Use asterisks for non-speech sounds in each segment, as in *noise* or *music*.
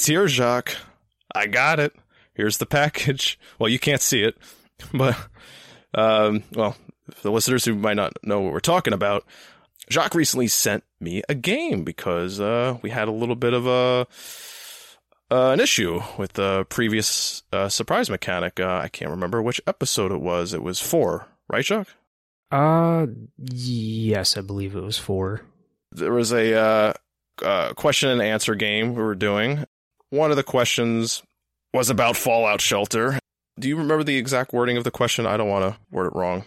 It's here, Jacques. I got it. Here's the package. *laughs* Well, you can't see it, *laughs* but um, well, for the listeners who might not know what we're talking about, Jacques recently sent me a game because uh, we had a little bit of a uh, an issue with the previous uh, surprise mechanic. Uh, I can't remember which episode it was. It was four, right, Jacques? Uh, yes, I believe it was four. There was a uh, uh, question and answer game we were doing. One of the questions was about Fallout Shelter. Do you remember the exact wording of the question? I don't want to word it wrong.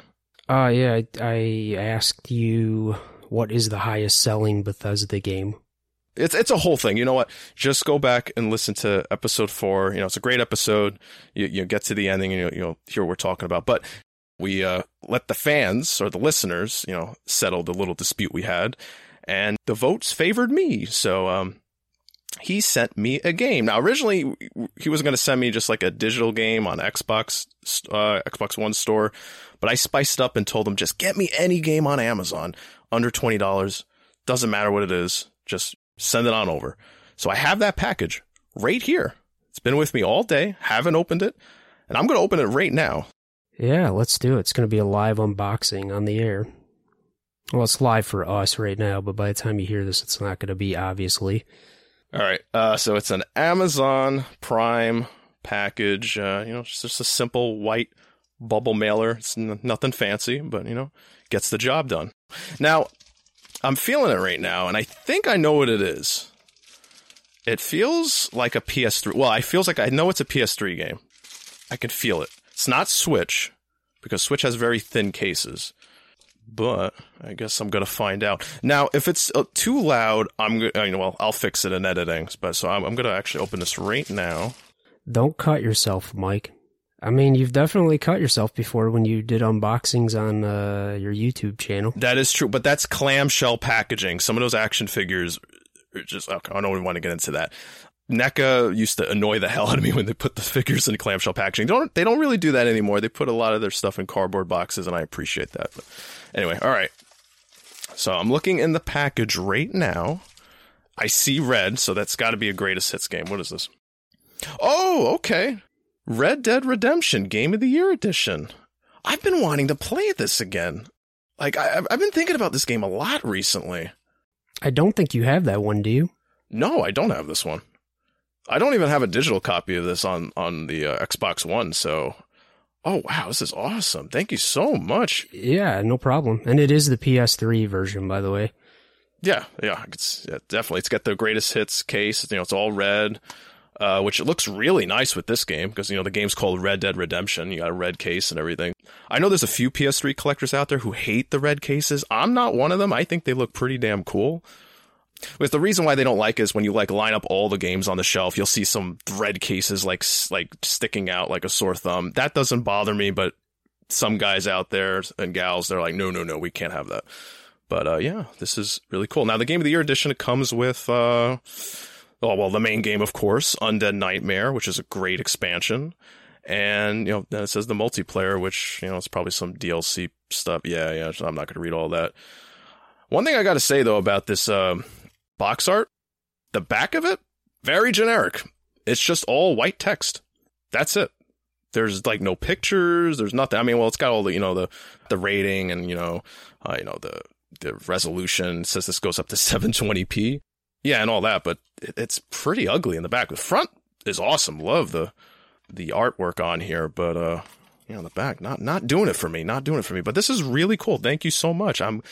Uh, yeah, I, I asked you what is the highest selling Bethesda game. It's it's a whole thing. You know what? Just go back and listen to episode four. You know, it's a great episode. You you get to the ending and you'll, you'll hear what we're talking about. But we uh, let the fans or the listeners, you know, settle the little dispute we had, and the votes favored me. So um, he sent me a game. Now, originally, he was going to send me just like a digital game on Xbox, uh, Xbox One store, but I spiced up and told him just get me any game on Amazon under twenty dollars. Doesn't matter what it is, just send it on over. So I have that package right here. It's been with me all day. Haven't opened it, and I'm going to open it right now. Yeah, let's do it. It's going to be a live unboxing on the air. Well, it's live for us right now, but by the time you hear this, it's not going to be, obviously. All right. Uh, so it's an Amazon Prime package. Uh, you know, it's just a simple white bubble mailer. It's n- nothing fancy, but, you know, gets the job done. Now, I'm feeling it right now, and I think I know what it is. It feels like a PS3. Well, it feels like I know it's a PS3 game. I can feel it. It's not Switch, because Switch has very thin cases. But I guess I'm gonna find out now. If it's uh, too loud, I'm gonna. You know, well, I'll fix it in editing. But so I'm, I'm gonna actually open this right now. Don't cut yourself, Mike. I mean, you've definitely cut yourself before when you did unboxings on uh, your YouTube channel. That is true, but that's clamshell packaging. Some of those action figures are just. Okay, I don't even want to get into that. NECA used to annoy the *laughs* hell out of me when they put the figures in clamshell packaging. They don't they don't really do that anymore. They put a lot of their stuff in cardboard boxes, and I appreciate that. But anyway, all right. So I'm looking in the package right now. I see red, so that's got to be a greatest hits game. What is this? Oh, okay. Red Dead Redemption Game of the Year edition. I've been wanting to play this again. Like I, I've been thinking about this game a lot recently. I don't think you have that one, do you? No, I don't have this one. I don't even have a digital copy of this on on the uh, Xbox One. So, oh wow, this is awesome! Thank you so much. Yeah, no problem. And it is the PS3 version, by the way. Yeah, yeah, it's yeah, definitely. It's got the greatest hits case. You know, it's all red, uh, which it looks really nice with this game because you know the game's called Red Dead Redemption. You got a red case and everything. I know there's a few PS3 collectors out there who hate the red cases. I'm not one of them. I think they look pretty damn cool. With the reason why they don't like is when you like line up all the games on the shelf, you'll see some thread cases like like sticking out like a sore thumb. That doesn't bother me, but some guys out there and gals, they're like, no, no, no, we can't have that. But uh, yeah, this is really cool. Now the Game of the Year edition it comes with, uh, oh well, the main game of course, Undead Nightmare, which is a great expansion, and you know then it says the multiplayer, which you know it's probably some DLC stuff. Yeah, yeah, I'm not going to read all that. One thing I got to say though about this. Uh, box art, the back of it, very generic. It's just all white text. That's it. There's like no pictures. There's nothing. I mean, well, it's got all the you know the the rating and you know uh, you know the the resolution it says this goes up to *laughs* 720p. Yeah, and all that, but it, it's pretty ugly in the back. The front is awesome. Love the the artwork on here, but uh, you know, the back not not doing it for me. Not doing it for me. But this is really cool. Thank you so much. I'm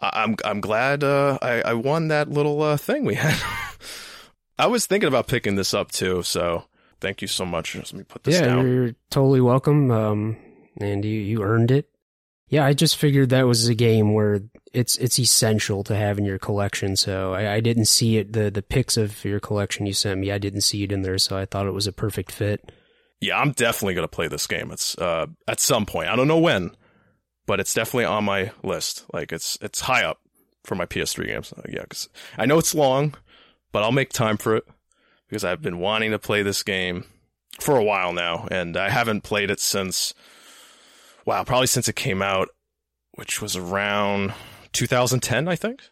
I'm I'm glad uh, I, I won that little uh, thing we had. *laughs* I was thinking about picking this up too, so thank you so much. Let me put this yeah, down. you're totally welcome. Um, and you you earned it. Yeah, I just figured that was a game where it's it's essential to have in your collection. So I, I didn't see it the the pics of your collection you sent me. I didn't see it in there, so I thought it was a perfect fit. Yeah, I'm definitely gonna play this game. It's uh at some point. I don't know when, but it's definitely on my list. Like it's it's high up for my PS3 games. Uh, yeah, cause I know it's long, but I'll make time for it because I've been wanting to play this game for a while now, and I haven't played it since wow, probably since it came out, which was around 2010, I think.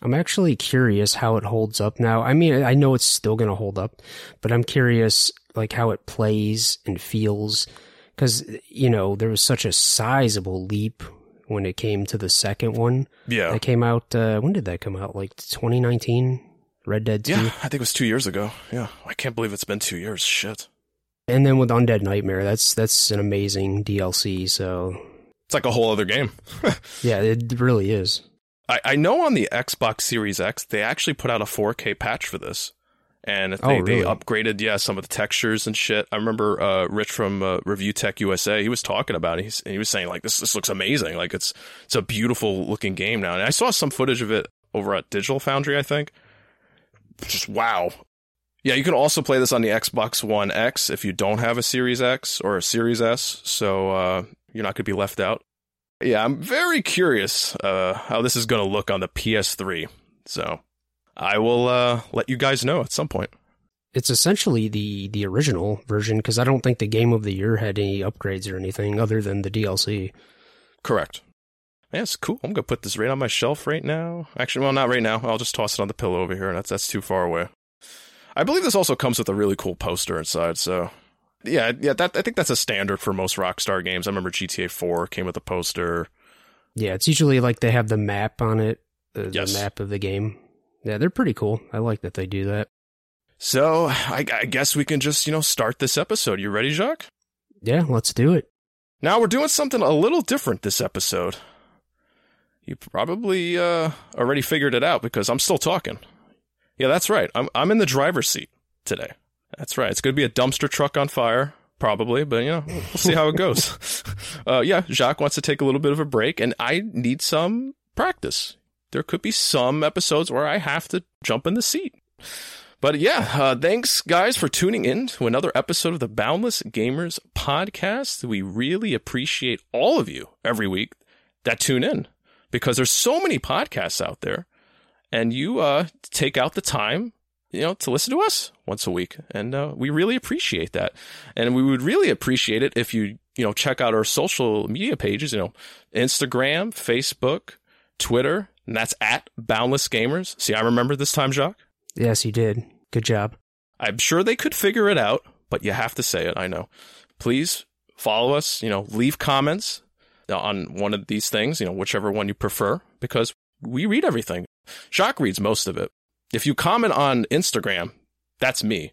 I'm actually curious how it holds up now. I mean, I know it's still going to hold up, but I'm curious like how it plays and feels because you know there was such a sizable leap when it came to the second one. Yeah. That came out. Uh, when did that come out? Like 2019. Red Dead 2. Yeah, I think it was two years ago. Yeah, I can't believe it's been two years. Shit. And then with Undead Nightmare, that's that's an amazing DLC. So It's like a whole other game. *laughs* yeah, it really is. I, I know on the Xbox Series X they actually put out a 4K patch for this, and they, Oh, they upgraded yeah some of the textures and shit. I remember uh, Rich from uh, Review Tech USA he was talking about it. He was saying like this this looks amazing. Like it's it's a beautiful looking game now. And I saw some footage of it over at Digital Foundry. I think just wow. Yeah, you can also play this on the Xbox One X if you don't have a Series X or a Series S, so uh, you're not going to be left out. Yeah, I'm very curious uh, how this is going to look on the PS3. So I will uh, let you guys know at some point. It's essentially the the original version because I don't think the game of the year had any upgrades or anything other than the DLC. Correct. Yeah, it's cool. I'm going to put this right on my shelf right now. Actually, well, not right now. I'll just toss it on the pillow over here. That's that's too far away. I believe this also comes with a really cool poster inside. So, yeah, yeah, that I think that's a standard for most Rockstar games. I remember GTA 4 came with a poster. Yeah, it's usually like they have the map on it, the, Yes. the map of the game. Yeah, they're pretty cool. I like that they do that. So, I, I guess we can just you know start this episode. You ready, Jacques? Yeah, let's do it. Now we're doing something a little different this episode. You probably uh, already figured it out because I'm still talking. Yeah, that's right. I'm I'm in the driver's seat today. That's right. It's going to be a dumpster truck on fire, probably, but you know we'll see how it goes. *laughs* uh, yeah, Jacques wants to take a little bit of a break, and I need some practice. There could be some episodes where I have to jump in the seat. But yeah, uh, thanks guys for tuning in to another episode of the Boundless Gamers podcast. We really appreciate all of you every week that tune in because there's so many podcasts out there and you uh, take out the time you know to listen to us once a week and uh, we really appreciate that and we would really appreciate it if you you know check out our social media pages you know instagram facebook twitter and that's at boundless gamers see i remember this time jacques Yes, you did. Good job. I'm sure they could figure it out, but you have to say it. I know. Please follow us. You know, leave comments on one of these things. You know, whichever one you prefer, because we read everything. Jacques reads most of it. If you comment on Instagram, that's me.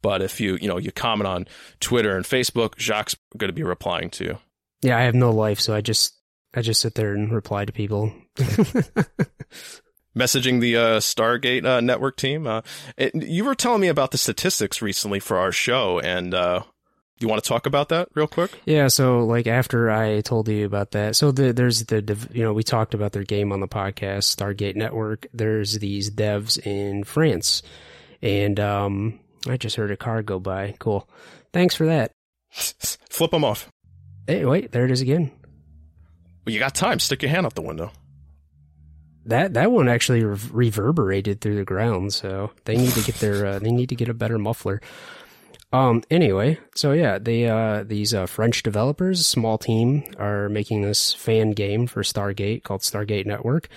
But if you you know you comment on Twitter and Facebook, Jacques going to be replying to. you. Yeah, I have no life, so I just I just sit there and reply to people. *laughs* Messaging the uh, Stargate uh, network team. Uh, it, you were telling me about the statistics recently for our show, and uh, you want to talk about that real quick? Yeah, so like after I told you about that, so the, there's the you know we talked about their game on the podcast, Stargate Network. There's these devs in France, and um, I just heard a car go by. Cool, thanks for that. *laughs* Flip them off. Hey, wait, there it is again. Well, you got time. Stick your hand out the window. That that one actually re- reverberated through the ground, so they need to get their uh, they need to get a better muffler. Um. Anyway, so yeah, they uh these uh, French developers, small team, are making this fan game for Stargate called Stargate Network,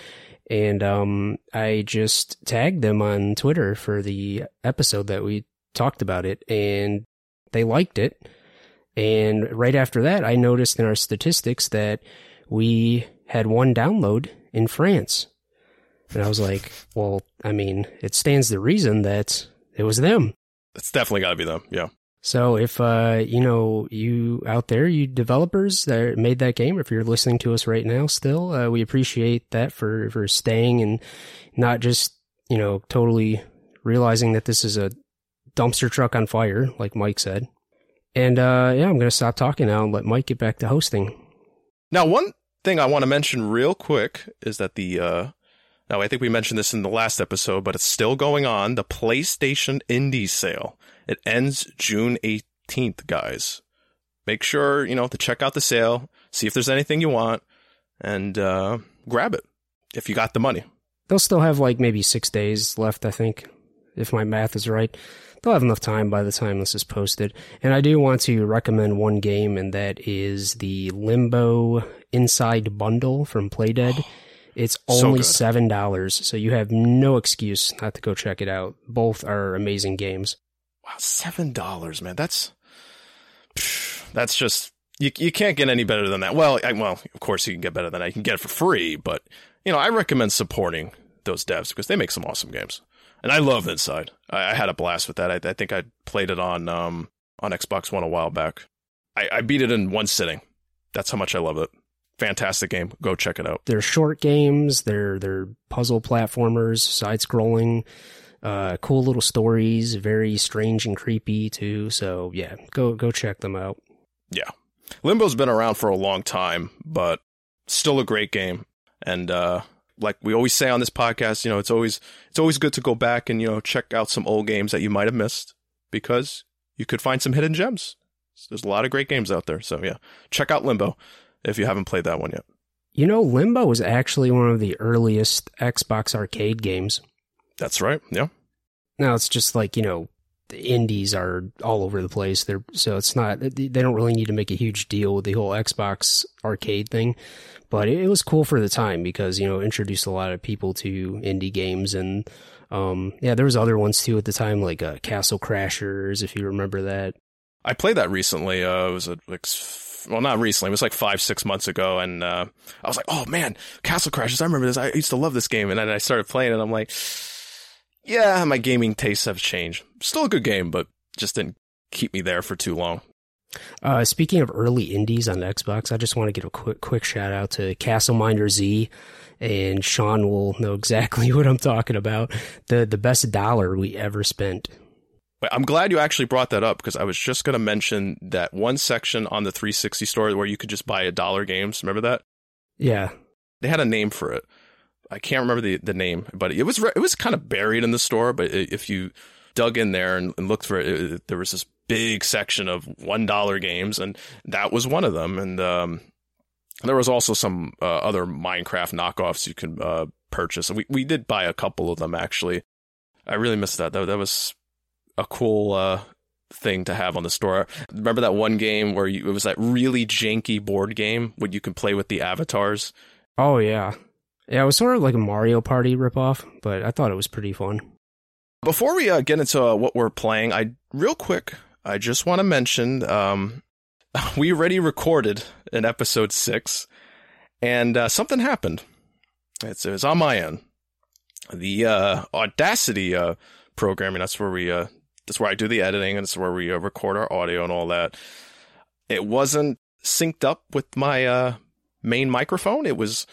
and um I just tagged them on Twitter for the episode that we talked about it, and they liked it. And right after that, I noticed in our statistics that we had one download in France. And I was like, well, I mean, it stands to reason that it was them. It's definitely got to be them. Yeah. So if uh, you know you out there, you developers that made that game, if you're listening to us right now, still, uh, we appreciate that for for staying and not just you know totally realizing that this is a dumpster truck on fire, like Mike said. And uh, yeah, I'm gonna stop talking now and let Mike get back to hosting. Now, one thing I want to mention real quick is that the, uh, now I think we mentioned this in the last episode, but it's still going on. The PlayStation Indie sale. It ends June 18th, guys. Make sure, you know, to check out the sale, see if there's anything you want, and, uh, grab it if you got the money. They'll still have like maybe six days left, I think, if my math is right. They'll have enough time by the time this is posted. And I do want to recommend one game, and that is the Limbo Inside Bundle from Playdead. *gasps* *gasps* It's only good. seven dollars, so you have no excuse not to go check it out. Both are amazing games. Wow, seven dollars, man. That's that's just you. You can't get any better than that. Well, I, well, of course you can get better than that. You can get it for free, but you know, I recommend supporting those devs because they make some awesome games, and I love Inside. I, I had a blast with that. I, I think I played it on um on Xbox One a while back. I, I beat it in one sitting. That's how much I love it. Fantastic game. Go check it out. They're short games. They're they're puzzle platformers, side scrolling, uh, cool little stories. Very strange and creepy too. So yeah, go go check them out. Yeah, Limbo's been around for a long time, but still a great game. And uh, like we always say on this podcast, you know, it's always it's always good to go back and you know check out some old games that you might have missed because you could find some hidden gems. There's a lot of great games out there. So yeah, check out Limbo if you haven't played that one yet. You know, Limbo was actually one of the earliest Xbox arcade games. That's right. Yeah. Now it's just like you know, the indies are all over the place. They're so it's not they don't really need to make a huge deal with the whole Xbox arcade thing, but it, was cool for the time because you know it introduced a lot of people to indie games and um yeah there was other ones too at the time like uh, Castle Crashers if you remember that. I played that recently. Uh, it was a, like, well, not recently. It was like five, six months ago, and uh, I was like, "Oh man, Castle Crashers! I remember this. I used to love this game." And then I started playing, and I'm like, "Yeah, my gaming tastes have changed. Still a good game, but just didn't keep me there for too long." Uh, speaking of early indies on Xbox, I just want to give a quick quick shout out to CastleMiner Z, and Sean will know exactly *laughs* what I'm talking about. the The best dollar we ever spent. But I'm glad you actually brought that up because I was just going to mention that one section on the 360 store where you could just buy a dollar games. Remember that? Yeah, They had a name for it. I can't remember the, the name, but it was it was kind of buried in the store. But if you dug in there and, and looked for it, it, there was this big section of one dollar games, and that was one of them. And um, there was also some uh, other Minecraft knockoffs you could uh, purchase. And we we did buy a couple of them actually. I really missed that. That that was a cool uh, thing to have on the store. Remember that one game where you, it was that really janky board game where you can play with the avatars. Oh yeah, yeah. It was sort of like a Mario Party ripoff, but I thought it was pretty fun. Before we uh, get into uh, what we're playing, I real quick, I just want to mention um, *laughs* we already recorded in episode six, and uh, something happened. It's, it was on my end. The uh, Audacity uh, programming. That's where we. That's where I do the editing, and it's where we uh, record our audio and all that. It wasn't synced up with my uh, main microphone. It was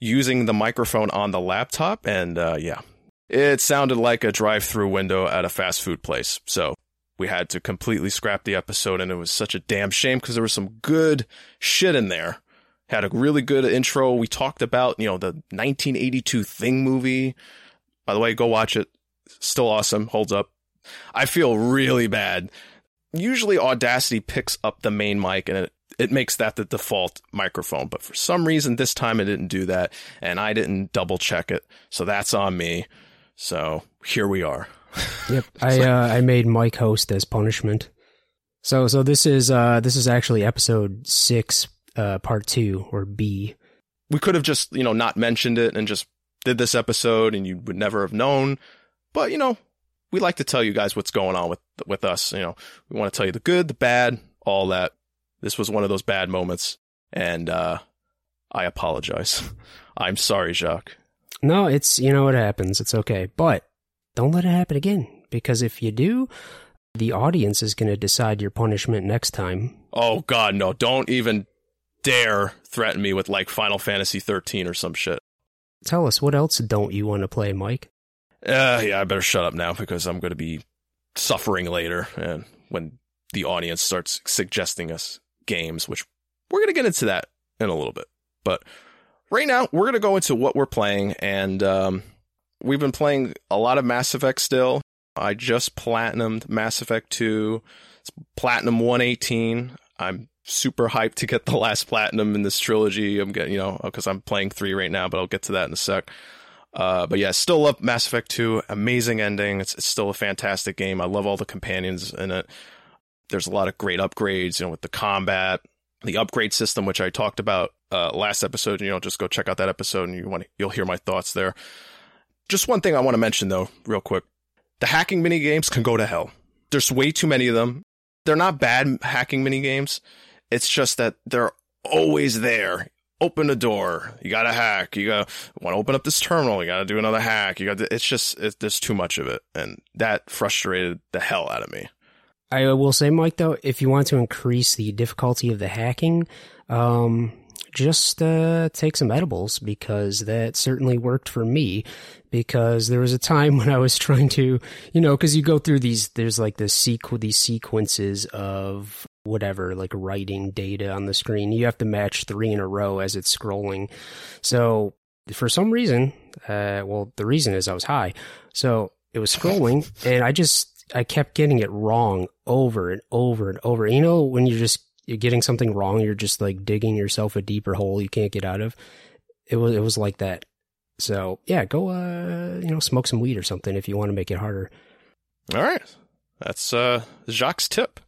using the microphone on the laptop, and uh, yeah, it sounded like a drive-through window at a fast food place. So we had to completely scrap the episode, and it was such a damn shame because there was some good shit in there. Had a really good intro. We talked about, you know, the 1982 Thing movie. By the way, go watch it. Still awesome. Holds up. I feel really bad. Usually Audacity picks up the main mic and it, it makes that the default microphone. But for some reason, this time it didn't do that. And I didn't double check it. So that's on me. So here we are. *laughs* Yep, I uh, I made Mike host as punishment. So so this is uh this is actually episode six, uh part two or B. we could have just you know not mentioned it and just did this episode and you would never have known but you know we like to tell you guys what's going on with with us you know. We want to tell you the good the bad all that. This was one of those bad moments and uh i apologize. *laughs* I'm sorry jacques. No, it's you know it happens. It's okay, but don't let it happen again because if you do, the audience is going to decide your punishment next time. oh god no. Don't even dare threaten me with like final fantasy 13 or some shit. Tell us what else don't you want to play, Mike? Uh, yeah, I better shut up now because I'm going to be suffering later and when the audience starts suggesting us games, which we're going to get into that in a little bit. But right now, we're going to go into what we're playing and um, we've been playing a lot of Mass Effect still. I just platinumed Mass Effect 2. It's Platinum 118. I'm super hyped to get the last platinum in this trilogy. I'm getting, you know, because I'm playing 3 right now, but I'll get to that in a sec. Uh, but yeah, still love Mass Effect 2. Amazing ending. It's, it's still a fantastic game. I love all the companions in it. There's a lot of great upgrades, you know, with the combat. the upgrade system, which I talked about uh, last episode. You know, just go check out that episode, and you want you'll hear my thoughts there. Just one thing I want to mention though, real quick: the hacking mini games can go to hell. There's way too many of them. They're not bad hacking mini games. It's just that they're always there. Open a door. You got to hack. You got want to open up this terminal. You got to do another hack. You got. It's just it, there's too much of it, and that frustrated the hell out of me. I will say, Mike, though, if you want to increase the difficulty of the hacking, um, just uh, take some edibles because that certainly worked for me. Because there was a time *laughs* when I was trying to, you know, because you go through these, there's like this sequ- these sequences of whatever, like writing data on the screen. You have to match three in a row as it's scrolling. So for some reason, uh, well, the reason is I was high, so it was scrolling, and I just I kept getting it wrong over and over and over. You know, when you're just you're getting something wrong, you're just like digging yourself a deeper hole you can't get out of. It was it was like that. So yeah, go uh you know smoke some weed or something if you want to make it harder. All right, that's uh Jacques' tip.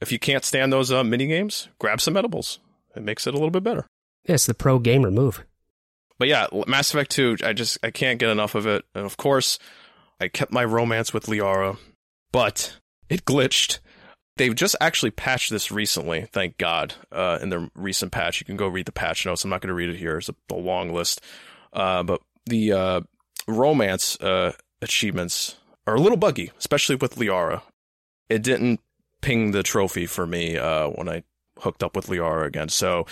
If you can't stand those uh, mini games, grab some edibles. It makes it a little bit better. Yeah, it's the pro gamer move. But yeah, Mass Effect 2, I just I can't get enough of it. And of course, I kept my romance with Liara but it glitched. They've just actually patched this recently, thank God, uh, in their recent patch. You can go read the patch notes. I'm not going to read it here. It's a, a long list. Uh, but the uh, romance uh, achievements are a little buggy, especially with Liara. It didn't ping the trophy for me uh, when I hooked up with Liara again. So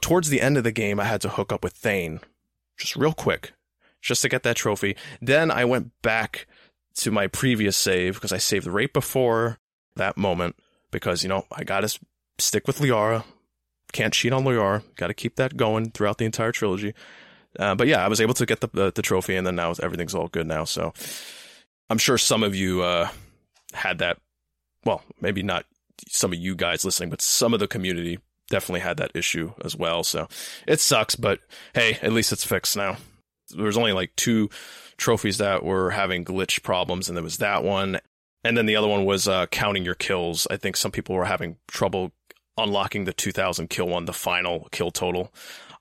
towards the end of the game, I had to hook up with Thane, just real quick, just to get that trophy. Then I went back to my previous save because I saved right before that moment because, you know, I got to stick with Liara. Can't cheat on Liara. Got to keep that going throughout the entire trilogy. Uh, but yeah, I was able to get the, the, the trophy, and then now everything's all good now. So I'm sure some of you uh, had that. Well, maybe not some of you guys listening, but some of the community definitely had that issue as well. So it sucks, but hey, at least it's fixed now. There's only like two trophies that were having glitch problems, and there was that one. And then the other one was uh, counting your kills. I think some people were having trouble unlocking the 2000 kill one, the final kill total.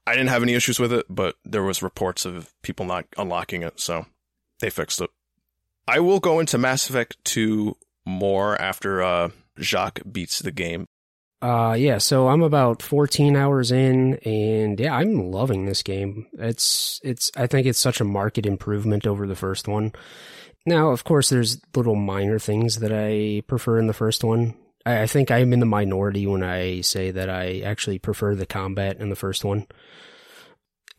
I didn't have any issues with it, but there was reports of people not unlocking it, so they fixed it. I will go into Mass Effect 2 more after uh, Jacques beats the game. Uh, yeah, so I'm about 14 hours in, and yeah, I'm loving this game. It's, it's, I think it's such a market improvement over the first one. Now, of course, there's little minor things that I prefer in the first one. I, I think I'm in the minority when I say that I actually prefer the combat in the first one.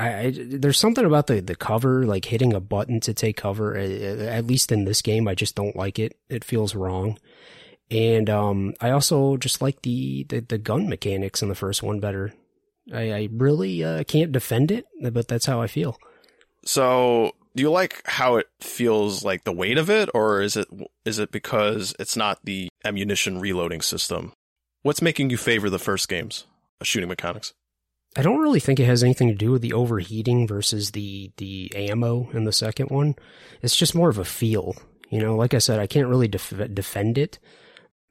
I, I, there's something about the, the cover, like hitting a button to take cover. At least in this game, I just don't like it. It feels wrong. And um, I also just like the, the, the gun mechanics in the first one better. I, I really uh, can't defend it, but that's how I feel. So, do you like how it feels like the weight of it, or is it is it because it's not the ammunition reloading system? What's making you favor the first games, shooting mechanics? I don't really think it has anything to do with the overheating versus the the ammo in the second one. It's just more of a feel. You know, like I said, I can't really def- defend it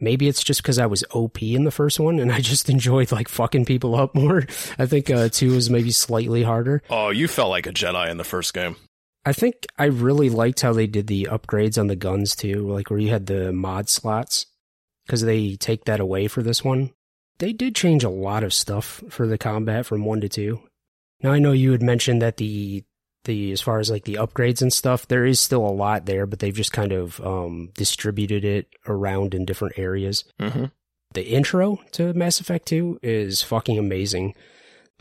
Maybe it's just because I was OP in the first one and I just *laughs* enjoyed like fucking people up more. I think uh, two is maybe slightly harder. Oh, you felt like a Jedi in the first game. I think I really liked how they did the upgrades on the guns too, like where you had the mod slots, because they take that away for this one. They did change a lot of stuff for the combat from one to two. Now I know you had mentioned that the the as far as like the upgrades and stuff, there is still a lot there, but they've just kind of um, distributed it around in different areas. Mm-hmm. The intro to Mass Effect 2 is fucking amazing.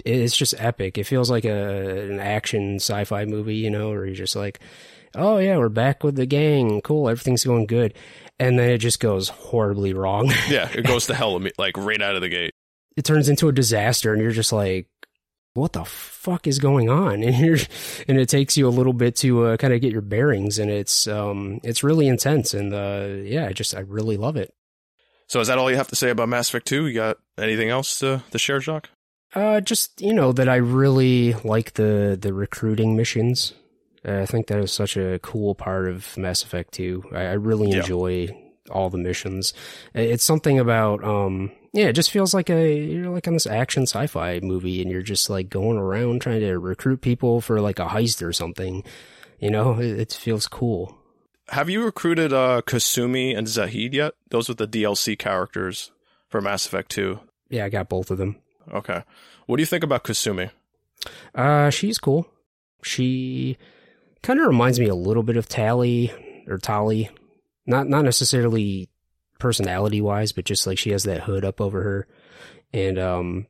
It's just epic. It feels like a an action sci-fi movie, you know, where you're just like, "Oh yeah, we're back with the gang. Cool, everything's going good." And then it just goes horribly wrong. *laughs* yeah, it goes to hell like right out of the gate. It turns into a disaster and you're just like, what the fuck is going on? *laughs* And here, and it takes you a little bit to uh, kind of get your bearings, and it's um, it's really intense, and uh, yeah, I just I really love it. So is that all you have to say about Mass Effect Two? You got anything else to, to share, Jacques? Uh, just you know that I really like the the recruiting missions. Uh, I think that is such a cool part of Mass Effect Two. I, I really enjoy yeah. all the missions. It's something about um, Yeah, it just feels like a you're like on this action sci-fi movie, and you're just like going around trying to recruit people for like a heist or something. You know, it, it feels cool. Have you recruited uh, Kasumi and Zaeed yet? Those were the DLC characters for Mass Effect 2. Yeah, I got both of them. Okay. What do you think about Kasumi? Uh, she's cool. She kind of reminds me a little bit of Tali or Tali. Not not necessarily personality wise, but just like she has that hood up over her. And um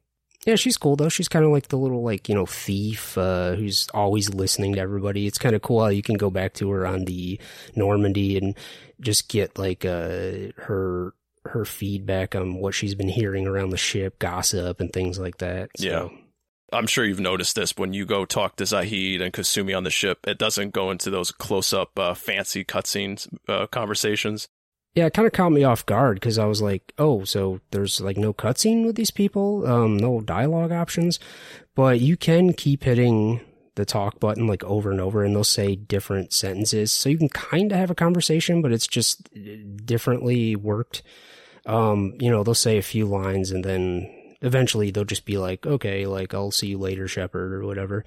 yeah, she's cool though. She's kind of like the little like, you know, thief uh who's always listening to everybody. It's kind of cool how you can go back to her on the Normandy and just get like uh her her feedback on what she's been hearing around the ship, gossip and things like that. So. Yeah. I'm sure you've noticed this when you go talk to Zaeed and Kasumi on the ship. It doesn't go into those close up, uh, fancy cutscenes uh, conversations. Yeah, it kind of caught me off guard because I was like, oh, so there's like no cutscene with these people, um, no dialogue options, but you can keep hitting the talk button like over and over and they'll say different sentences. So you can kind of have a conversation, but it's just differently worked. Um, you know, they'll say a few lines and then eventually they'll just be like, okay, like I'll see you later, Shepard, or whatever.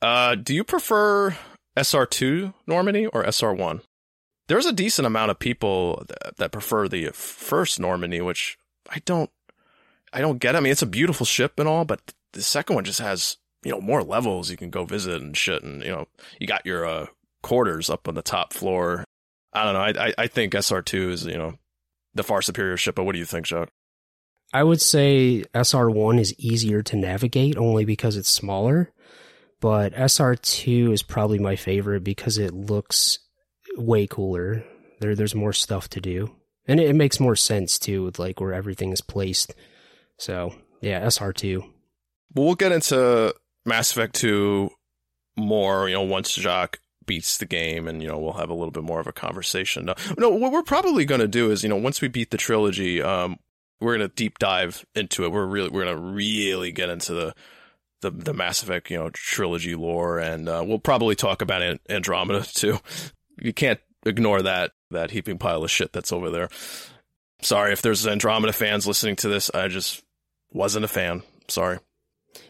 Uh, do you prefer SR2 Normandy or SR1? There's a decent amount of people that, that prefer the first Normandy, which I don't, I don't get. I mean, it's a beautiful ship and all, but the second one just has, you know, more levels you can go visit and shit. And, you know, you got your, uh, quarters up on the top floor. I don't know. I, I, I think SR2 is, you know, the far superior ship, but what do you think, Chuck? I would say SR1 is easier to navigate only because it's smaller, but SR2 is probably my favorite because it looks way cooler. There, there's more stuff to do, and it, it makes more sense too with like where everything is placed. So yeah, SR2. Well, we'll get into Mass Effect 2 more, you know, once Jacques beats the game and, you know, we'll have a little bit more of a conversation. No, no what we're probably going to do is, you know, once we beat the trilogy, um, we're gonna deep dive into it. We're really we're gonna really get into the the the Mass Effect you know trilogy lore, and uh, we'll probably talk about Andromeda *laughs* too. You can't ignore that that heaping pile of shit that's over there. Sorry if there's Andromeda fans listening to this. I just wasn't a fan. Sorry.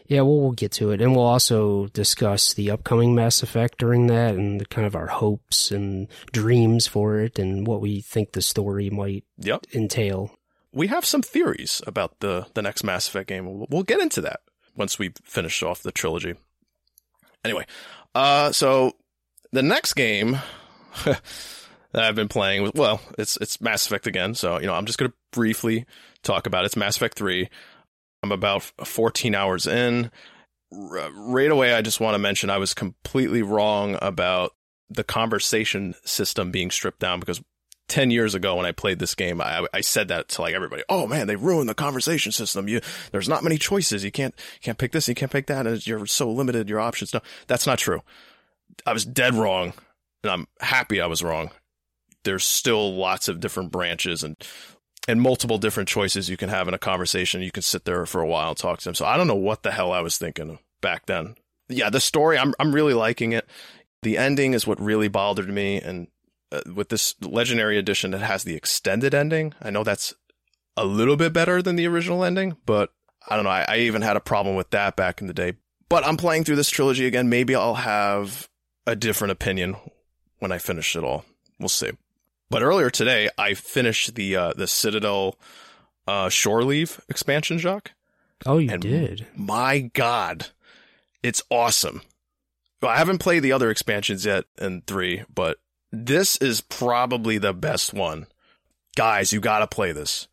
Yeah, well, we'll get to it, and we'll also discuss the upcoming Mass Effect during that, and kind of our hopes and dreams for it, and what we think the story might yep. entail we have some theories about the the next Mass Effect game. We'll, get into that once we finish off the trilogy. Anyway, uh, so the next game *laughs* that I've been playing, well, it's it's Mass Effect again. So you know, I'm just gonna briefly talk about it. It's Mass Effect Three. I'm about 14 hours in. right away, I just want to mention I was completely wrong about the conversation system being stripped down because 10 years ago when I played this game, I, I said that to like everybody. Oh man, they ruined the conversation system. You, there's not many choices. You can't, you can't pick this. You can't pick that. And you're so limited, your options. No, that's not true. I was dead wrong and I'm happy I was wrong. There's still lots of different branches and, and multiple different choices you can have in a conversation. You can sit there for a while and talk to them. So I don't know what the hell I was thinking back then. Yeah, the story, I'm, I'm really liking it. The ending is what really bothered me. And uh, with this legendary edition that has the extended ending. I know that's a little bit better than the original ending, but I don't know. I, I even had a problem with that back in the day. But I'm playing through this trilogy again. Maybe I'll have a different opinion when I finish it all. We'll see. But earlier today, I finished the uh, the Citadel uh, Shore Leave expansion, Jacques. Oh, you and did? My God, it's awesome. Well, I haven't played the other expansions yet in three, but this is probably the best one. Guys, you gotta play this.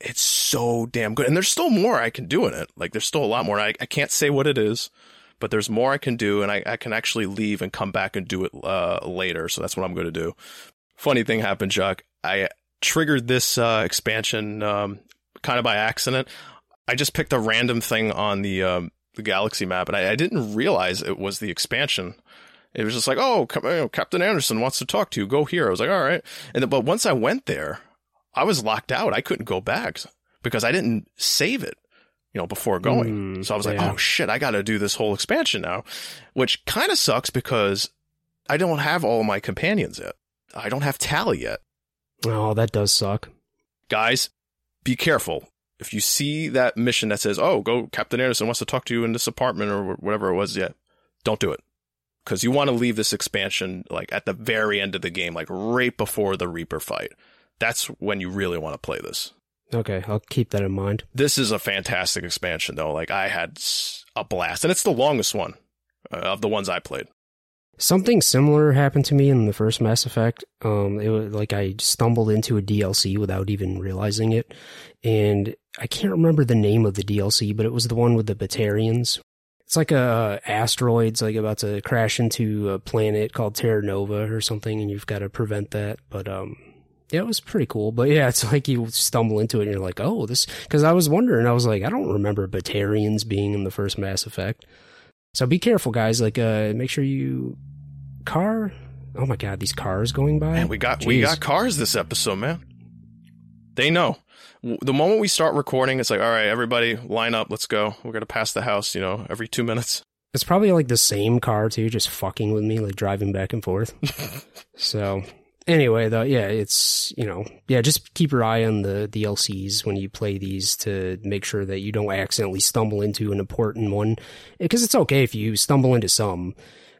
It's so damn good. And there's still more I can do in it. Like, there's still a lot more. I, I can't say what it is, but there's more I can do, and I, I can actually leave and come back and do it uh, later. So that's what I'm going to do. Funny thing happened, Chuck. I triggered this uh, expansion um, kind of by accident. I just picked a random thing on the um, the galaxy map, and I, I, didn't realize it was the expansion. It was just like, oh, Captain Anderson wants to talk to you. Go here. I was like, all right. And then, but once I went there, I was locked out. I couldn't go back because I didn't save it, you know, before going. Mm, so I was like, yeah. oh shit, I got to do this whole expansion now, which kind of sucks because I don't have all my companions yet. I don't have Tali yet. Oh, that does suck. Guys, be careful. if you see that mission that says, "Oh, go Captain Anderson wants to talk to you in this apartment or whatever it was," yeah, don't do it because you want to leave this expansion like at the very end of the game, like right before the Reaper fight. That's when you really want to play this. Okay, I'll keep that in mind. This is a fantastic expansion, though. Like I had a blast, and it's the longest one uh, of the ones I played. Something similar happened to me in the first Mass Effect. Um, it was like I stumbled into a DLC without even realizing it, and I can't remember the name of the DLC, but it was the one with the Batarians. It's like a asteroid's like about to crash into a planet called Terra Nova or something, and you've got to prevent that. But um, yeah, it was pretty cool. But yeah, it's *laughs* like you stumble into it and you're like, oh, this. Because I was wondering, I was like, I don't remember Batarians being in the first Mass Effect. So be careful, guys. Like, uh, make sure you car. Oh my god, these cars going by. Man, we got Jeez. we got cars this episode, man. They know. The moment we start recording, it's like, all right, everybody, line up, let's go. We're gonna pass the house, you know, every two minutes. It's probably like the same car too, just fucking with me, like driving back and forth. *laughs* so anyway, though, yeah, it's you know, yeah, just keep your eye on the DLCs when you play these to make sure that you don't accidentally stumble into an important one, because it's okay if you stumble into some.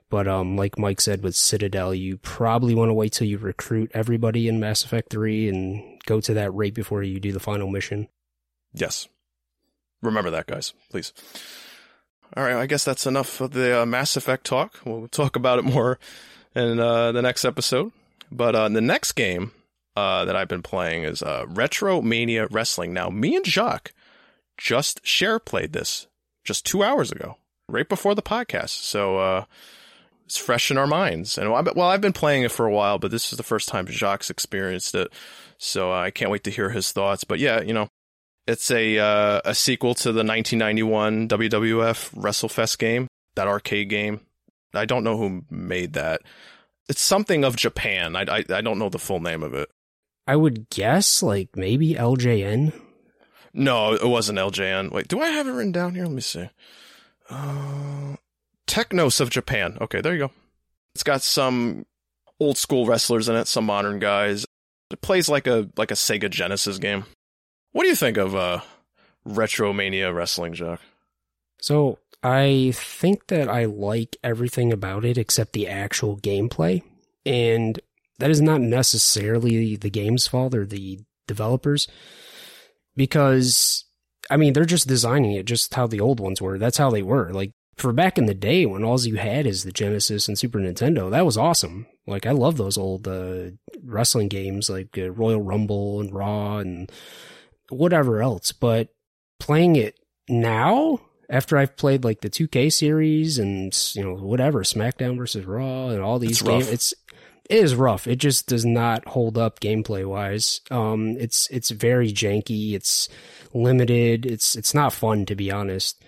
But um, like Mike said with Citadel, you probably want to wait till you recruit everybody in Mass Effect 3 and go to that right before you do the final mission. Yes. Remember that, guys, please. All right, I guess that's enough of the uh, Mass Effect talk. We'll talk about it more in uh, the next episode. But uh, the next game uh, that I've been playing is uh, Retro Mania Wrestling. Now, me and Jacques just share played this just two hours ago, right before the podcast. So uh, it's fresh in our minds. And well, I've been playing it for a while, but this is the first time Jacques experienced it. So uh, I can't wait to hear his thoughts. But yeah, you know, it's a uh, a sequel to the 1991 WWF WrestleFest game, that arcade game. I don't know who made that. It's something of Japan. I, I, I don't know the full name of it. I would guess like maybe LJN. No, it wasn't LJN. Wait, do I have it written down here? Let me see. Uh, Technos of Japan. Okay, there you go. It's got some old school wrestlers in it, some modern guys. It plays like a like a Sega Genesis game. What do you think of uh Retromania Wrestling, Jack? So I think that I like everything about it except the actual gameplay. And that is not necessarily the game's fault or the developers. Because I mean, they're just designing it just how the old ones were. That's how they were. Like for back in the day when all you had is the Genesis and Super Nintendo, that was awesome. Like I love those old uh, wrestling games like uh, Royal Rumble and Raw and whatever else. But playing it now, after I've played like the 2K series and you know whatever SmackDown versus Raw and all these games, it's it is rough. It just does not hold up gameplay wise. Um, it's it's very janky. It's limited. It's it's not fun to be honest.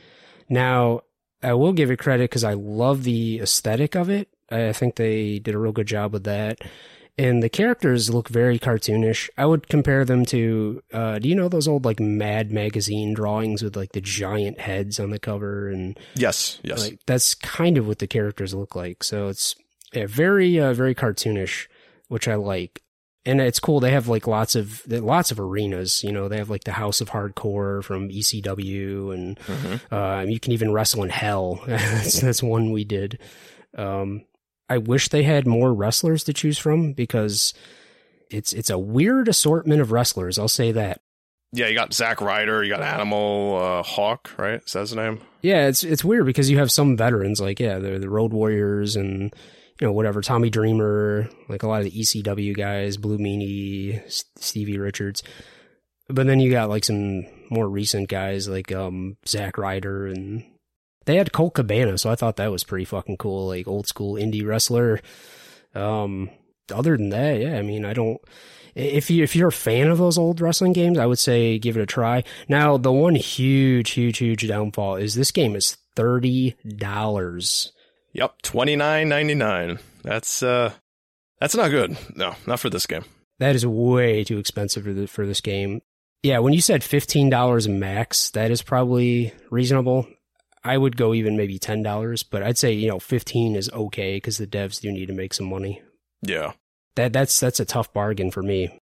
Now I will give it credit because I love the aesthetic of it. I think they did a real good job with that. And the characters look very cartoonish. I would compare them to, uh, do you know those old like Mad magazine drawings with like the giant heads on the cover? And yes, yes, like that's kind of what the characters look like. So it's yeah, very, uh, very cartoonish, which I like and it's cool. They have like lots of lots of arenas. You know, they have like the House of Hardcore from ECW, and mm-hmm. uh, you can even wrestle in Hell. *laughs* that's, that's one we did. Um, I wish they had more wrestlers to choose from because it's it's a weird assortment of wrestlers. I'll say that. Yeah, you got Zack Ryder, you got Animal uh, Hawk, right? Is that his name? Yeah, it's it's weird because you have some veterans like yeah, they're the Road Warriors and you know, whatever, Tommy Dreamer, like a lot of the ECW guys, Blue Meanie, Stevie Richards. But then you got like some more recent guys like um Zack Ryder and they had Colt Cabana, so I thought that was pretty fucking cool, like old school indie wrestler. Um other than that, yeah, I mean, I don't if you if you're a fan of those old wrestling games, I would say give it a try. Now, the one huge, huge, huge downfall is this game is thirty dollars Yep, twenty nine ninety nine. That's uh, that's not good. No, not for this game. That is way too expensive for the, for this game. Yeah, when you said fifteen dollars max, that is probably reasonable. I would go even maybe ten dollars, but I'd say you know fifteen is okay because the devs do need to make some money. Yeah, that that's that's a tough bargain for me.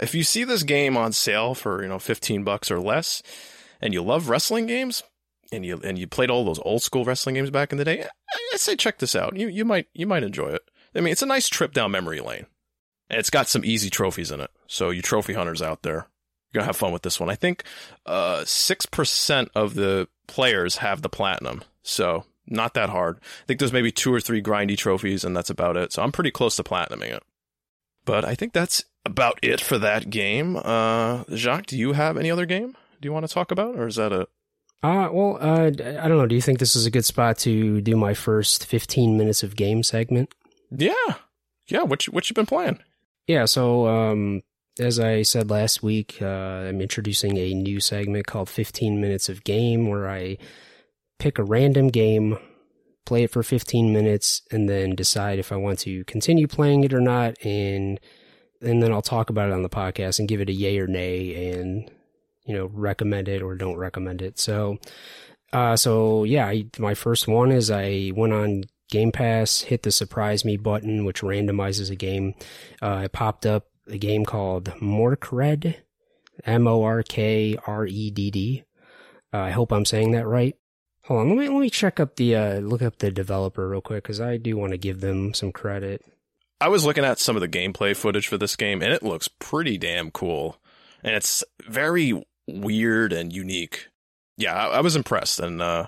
If you see this game on sale for, you know, 15 bucks or less and you love wrestling games and you and you played all those old school wrestling games back in the day, I say check this out. You you might you might enjoy it. I mean, it's a nice trip down memory lane. And it's got some easy trophies in it. So you trophy hunters out there, you're to have fun with this one. I think uh 6% of the players have the platinum. So not that hard. I think there's maybe two or three grindy trophies, and that's about it. So I'm pretty close to platinuming it. But I think that's about it for that game. Uh, Jacques, do you have any other game? Do you want to talk about, or is that a? Uh, well, uh, I don't know. Do you think this is a good spot to do my first 15 minutes of game segment? Yeah, yeah. What you, what you been playing? Yeah. So, um, as I said last week, uh, I'm introducing a new segment called 15 minutes of game, where I pick a random game, play it for 15 minutes, and then decide if I want to continue playing it or not. And and then I'll talk about it on the podcast and give it a yay or nay, and you know recommend it or don't recommend it. So, uh, so yeah, I, my first one is I went on Game Pass, hit the surprise me button, which randomizes a game. Uh, it popped up a game called Morkredd, M O R K R E D D. Uh, I hope I'm saying that right. Hold on, let me let me check up the uh, look up the developer real quick because I do want to give them some credit. I was looking at some of the gameplay footage for this game, and it looks pretty damn cool, and it's very weird and unique. Yeah, I, I was impressed, and uh,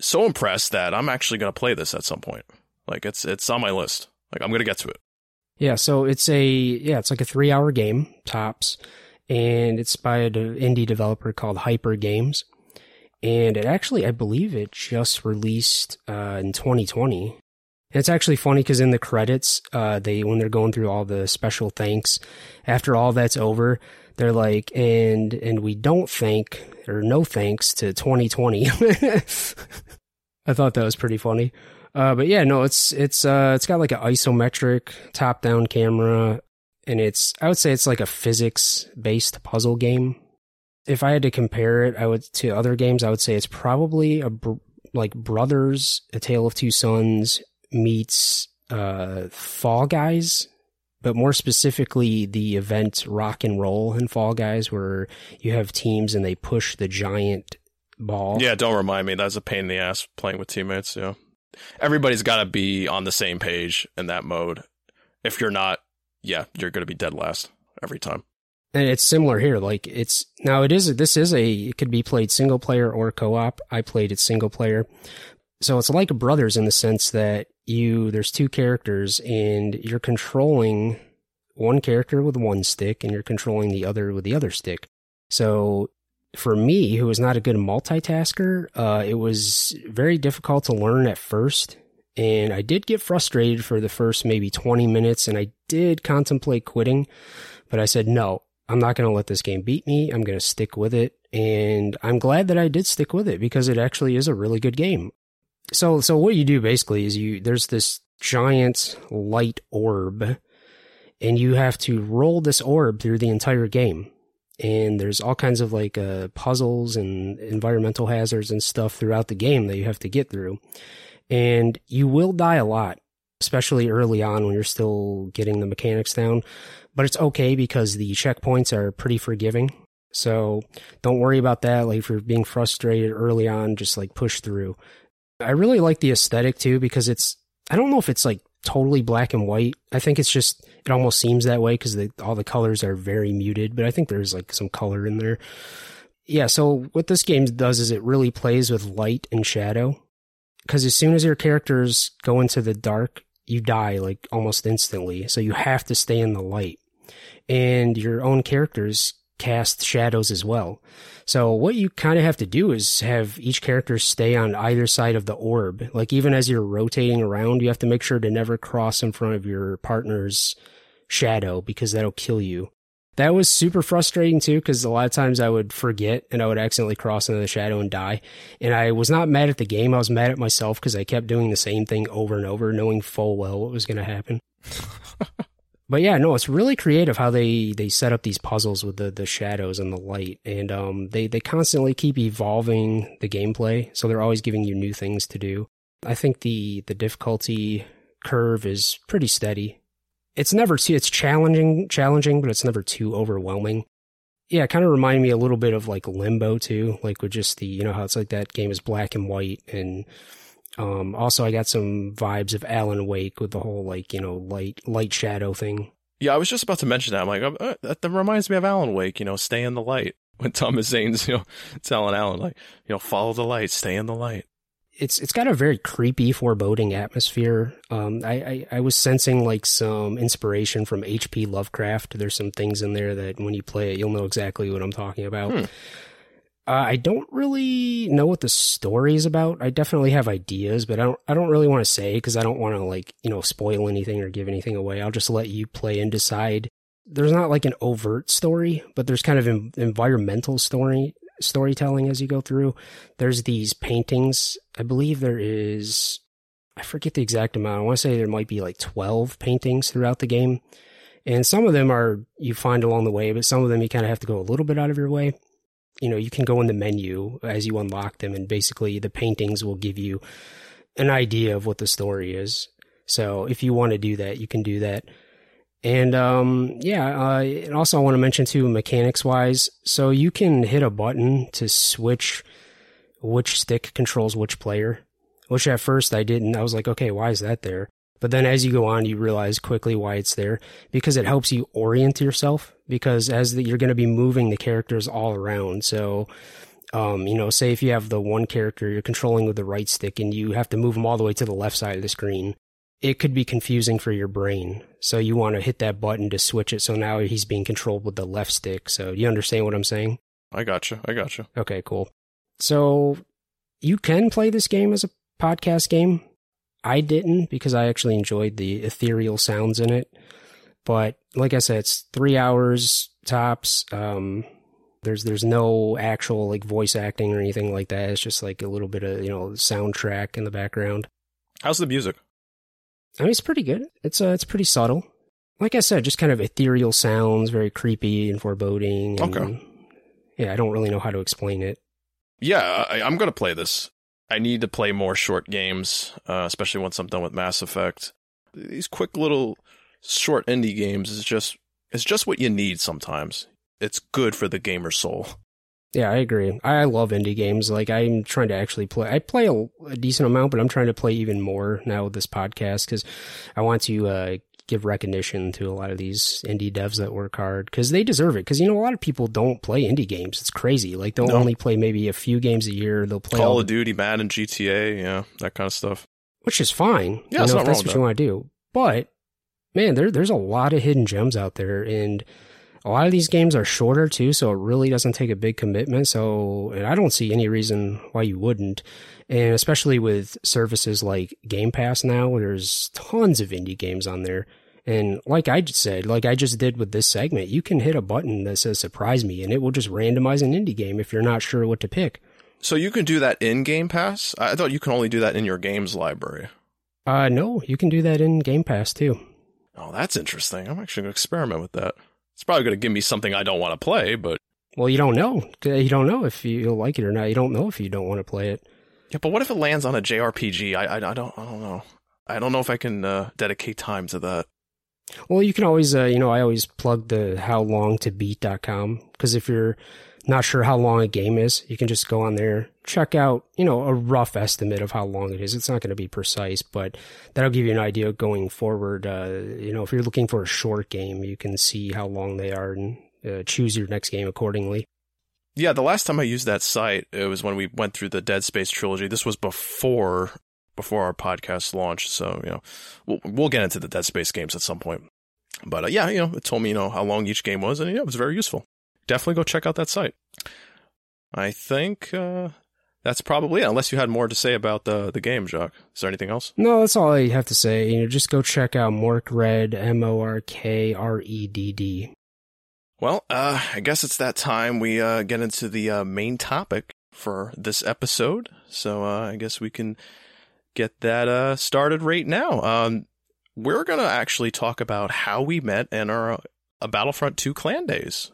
so impressed that I'm actually going to play this at some point. Like it's it's on my list. Like I'm going to get to it. Yeah, so it's a yeah, it's like a three hour game tops, and it's by an indie developer called Hyper Games and it actually, I believe it just released uh, in 2020. And it's actually funny because in the credits, uh, they when they're going through all the special thanks, after all that's over, they're like, and and we don't thank or no thanks to 2020. *laughs* I thought that was pretty funny. Uh, but yeah, no, it's it's uh, it's got like an isometric top down camera, and it's I would say it's like a physics based puzzle game if I had to compare it, I would to other games, I would say it's probably a br- like Brothers, A Tale of Two Sons meets uh, Fall Guys, but more specifically the event Rock and Roll in Fall Guys, where you have teams and they push the giant ball. Yeah, don't remind me. That's a pain in the ass playing with teammates. Yeah, everybody's got to be on the same page in that mode. If you're not, yeah, you're going to be dead last every time and it's similar here. Like it's now it is this is a it could be played single player or co op. I played it single player, so it's like a Brothers in the sense that you there's two characters and you're controlling one character with one stick and you're controlling the other with the other stick. So for me, who was not a good multitasker, uh, it was very difficult to learn at first. And I did get frustrated for the first maybe 20 minutes and I did contemplate quitting, but I said, no, I'm not going to let this game beat me. I'm going to stick with it. And I'm glad that I did stick with it because it actually is a really good game. So, so what you do basically is you, there's this giant light orb and you have to roll this orb through the entire game. And there's all kinds of like uh, puzzles and environmental hazards and stuff throughout the game that you have to get through. And you will die a lot, especially early on when you're still getting the mechanics down but it's okay because the checkpoints are pretty forgiving. So don't worry about that. Like if you're being frustrated early on, just like push through. I really like the aesthetic too because it's, I don't know if it's like totally black and white. I think it's just, it almost seems that way because all the colors are very muted, but I think there's like some color in there. Yeah. So what this game does is it really plays with light and shadow because as soon as your characters go into the dark, you die like almost instantly. So you have to stay in the light and your own characters cast shadows as well. So what you kind of have to do is have each character stay on either side of the orb. Like even as you're rotating around, you have to make sure to never cross in front of your partner's shadow because that'll kill you. That was super frustrating too because a lot of times I would forget and I would accidentally cross into the shadow and die. And I was not mad at the game. I was mad at myself because I kept doing the same thing over and over, knowing full well what was going to happen. *laughs* but yeah, no, it's really creative how they they set up these puzzles with the the shadows and the light, and um, they they constantly keep evolving the gameplay, so they're always giving you new things to do. I think the the difficulty curve is pretty steady. it's never too it's challenging challenging but it's never too overwhelming yeah it kind of reminded me a little bit of like limbo too like with just the you know how it's like that game is black and white and um also i got some vibes of alan wake with the whole like you know light light shadow thing Yeah, I was just about to mention that. I'm like, uh, that, reminds me of Alan Wake. You know, stay in the light. *laughs* When Thomas Zane's, you know, telling Alan like, you know, follow the light, stay in the light. it's it's got a very creepy foreboding atmosphere um I, I i was sensing like some inspiration from hp lovecraft there's some things in there that when you play it you'll know exactly what i'm talking about Hmm. Uh, i don't really know what the story is about i definitely have ideas but i don't i don't really want to say because i don't want to like you know spoil anything or give anything away i'll just let you play and decide there's not like an overt story but there's kind of en- environmental story storytelling as you go through there's these paintings. I believe there is, I forget the exact amount. I want to say there might be like 12 paintings throughout the game. And some of them are you find along the way, but some of them you kind of have to go a little bit out of your way. You know, you can go in the menu as you unlock them, and basically the paintings will give you an idea of what the story is. So if you want to do that, you can do that. And um, yeah, uh, and also I want to mention too, mechanics wise, so you can hit a button to switch which stick controls which player. Which at first I didn't. I was like, okay, why is that there? But then as you go on, you realize quickly why it's there because it helps you orient yourself. Because as the, you're going to be moving the characters all around, so um, you know, say if you have the one character you're controlling with the right stick and you have to move them all the way to the left side of the screen, it could be confusing for your brain. So you want to hit that button to switch it. So now he's being controlled with the left stick. So you understand what I'm saying? I gotcha. I gotcha. Okay, cool. So you can play this game as a podcast game. I didn't because I actually enjoyed the ethereal sounds in it. But like I said, it's three hours tops. Um, there's there's no actual like voice acting or anything like that. It's just like a little bit of you know soundtrack in the background. How's the music? I mean, it's pretty good. It's uh, it's pretty subtle. Like I said, just kind of ethereal sounds, very creepy and foreboding. And, Okay. Yeah, I don't really know how to explain it. Yeah, I, I'm gonna play this. I need to play more short games, uh, especially once I'm done with Mass Effect. These quick little short indie games is just it's just what you need sometimes. It's good for the gamer soul. Yeah, I agree. I love indie games. Like I'm trying to actually play. I play a, a decent amount, but I'm trying to play even more now with this podcast because I want to uh, give recognition to a lot of these indie devs that work hard because they deserve it. Because you know a lot of people don't play indie games. It's crazy. Like they'll No. only play maybe a few games a year. They'll play all Call the of Duty, Madden, GTA, yeah, that kind of stuff. which is fine. Yeah, you know, not if that's what you want to do. But man, there there's a lot of hidden gems out there, and a lot of these games are shorter too, so it really doesn't take a big commitment. So and I don't see any reason why you wouldn't. And especially with services like Game Pass now, there's tons of indie games on there. And like I just said, like I just did with this segment, you can hit a button that says surprise me and it will just randomize an indie game if you're not sure what to pick. So you can do that in Game Pass? I thought you can only do that in your games library. Uh no, you can do that in Game Pass too. Oh, that's interesting. I'm actually going to experiment with that. It's probably going to give me something I don't want to play, but Well, you don't know. You don't know if you'll like it or not. You don't know if you don't want to play it. yeah. But what if it lands on a JRPG? I I, I don't I don't know. I don't know if I can uh, dedicate time to that. Well, you can always, uh, you know, I always plug the howlongtobeat.com because if you're not sure how long a game is, you can just go on there, check out, you know, a rough estimate of how long it is. It's not going to be precise, but that'll give you an idea going forward. Uh, you know, if you're looking for a short game, you can see how long they are and uh, choose your next game accordingly. Yeah, the last time I used that site, it was when we went through the Dead Space trilogy. This was before before our podcast launched, so you know we'll we'll get into the Dead Space games at some point. But uh, yeah, you know, it told me you know how long each game was, and yeah, it was very useful. Definitely go check out that site. I think uh, that's probably it, unless you had more to say about the the game, Jacques. Is there anything else? No, that's all I have to say. You know, just go check out Morkredd, M O R K R E D D. Well, uh, I guess it's that time we uh, get into the uh, main topic for this episode. So uh, I guess we can get that uh, started right now. Um, we're going to actually talk about how we met and our uh, Battlefront 2 clan days.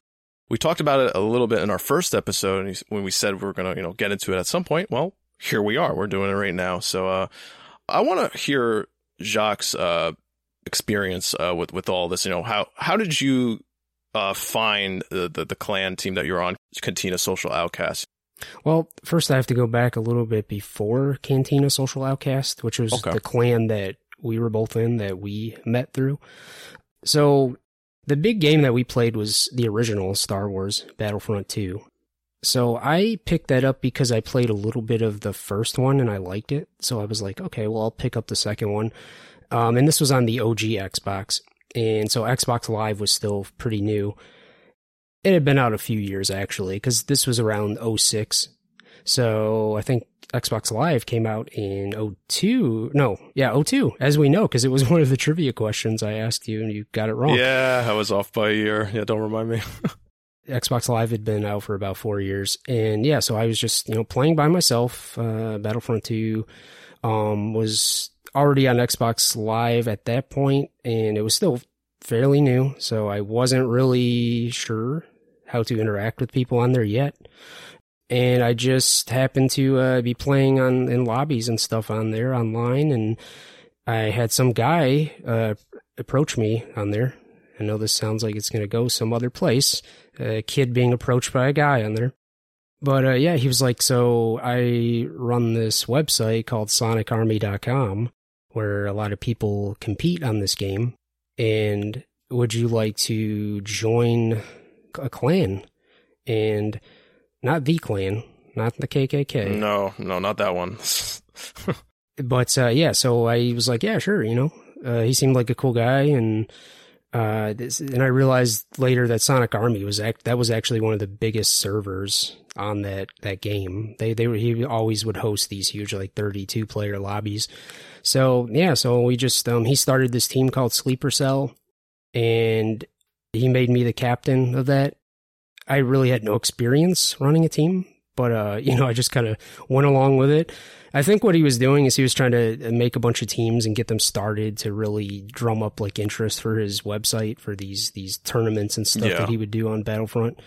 We talked about it a little bit in our first episode and when we said we were going to, you know, get into it at some point. Well, here we are. We're doing it right now. So uh, I want to hear Jacques' uh, experience uh, with with all this. You know, how how did you uh, find the, the, the clan team that you're on, Cantina Social Outcast? Well, first I have to go back a little bit before Cantina Social Outcast, which was Okay. the clan that we were both in that we met through. So the big game that we played was the original Star Wars Battlefront 2. So I picked that up because I played a little bit of the first one and I liked it. So I was like, okay, well, I'll pick up the second one. Um, and this was on the OG Xbox. And so Xbox Live was still pretty new. It had been out a few years actually, because this was around 06. So I think Xbox Live came out in 02. No, yeah, 02, as we know, because it was *laughs* one of the trivia questions I asked you and you got it wrong. Yeah, I was off by a year. Yeah, don't remind me. *laughs* Xbox Live had been out for about four years, and yeah, so I was just you know playing by myself. Uh, Battlefront Two um, was already on Xbox Live at that point, and it was still fairly new, so I wasn't really sure how to interact with people on there yet. And I just happened to uh, be playing on in lobbies and stuff on there online, and I had some guy uh, approach me on there. I know this sounds like it's going to go some other place a kid being approached by a guy on there. But uh, yeah, he was like, So I run this website called SonicArmy.com where a lot of people compete on this game. And would you like to join a clan? And not the clan, not the KKK. no, no, not that one. *laughs* But uh, yeah, so I was like, Yeah, sure, you know. Uh, he seemed like a cool guy and uh, this, and I realized later that Sonic Army was act, that was actually one of the biggest servers on that that game. They they were he always would host these huge like 32 player lobbies. So yeah, so we just um he started this team called Sleeper Cell, and he made me the captain of that. I really had no experience running a team, but uh you know I just kind of went along with it. I think what he was doing is he was trying to make a bunch of teams and get them started to really drum up like interest for his website for these these tournaments and stuff Yeah. that he would do on Battlefront.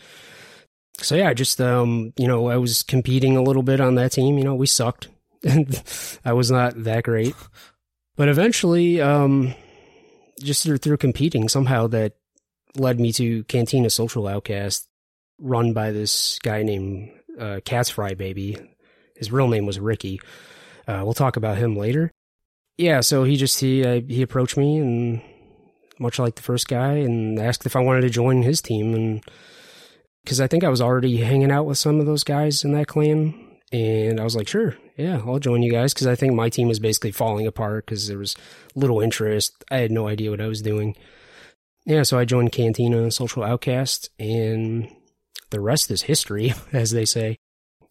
So yeah, just um, you know, I was competing a little bit on that team. You know, we sucked. *laughs* And I was not that great, but eventually, um, just through, through competing, somehow that led me to Cantina Social Outcast, run by this guy named uh, Cat's Fry Baby. His real name was Ricky. Uh, we'll talk about him later. Yeah, so he just he uh, he approached me and much like the first guy and asked if I wanted to join his team and because I think I was already hanging out with some of those guys in that clan and I was like, sure, yeah, I'll join you guys because I think my team was basically falling apart because there was little interest. I had no idea what I was doing. Yeah, so I joined Cantina Social Outcast and the rest is history, *laughs* as they say.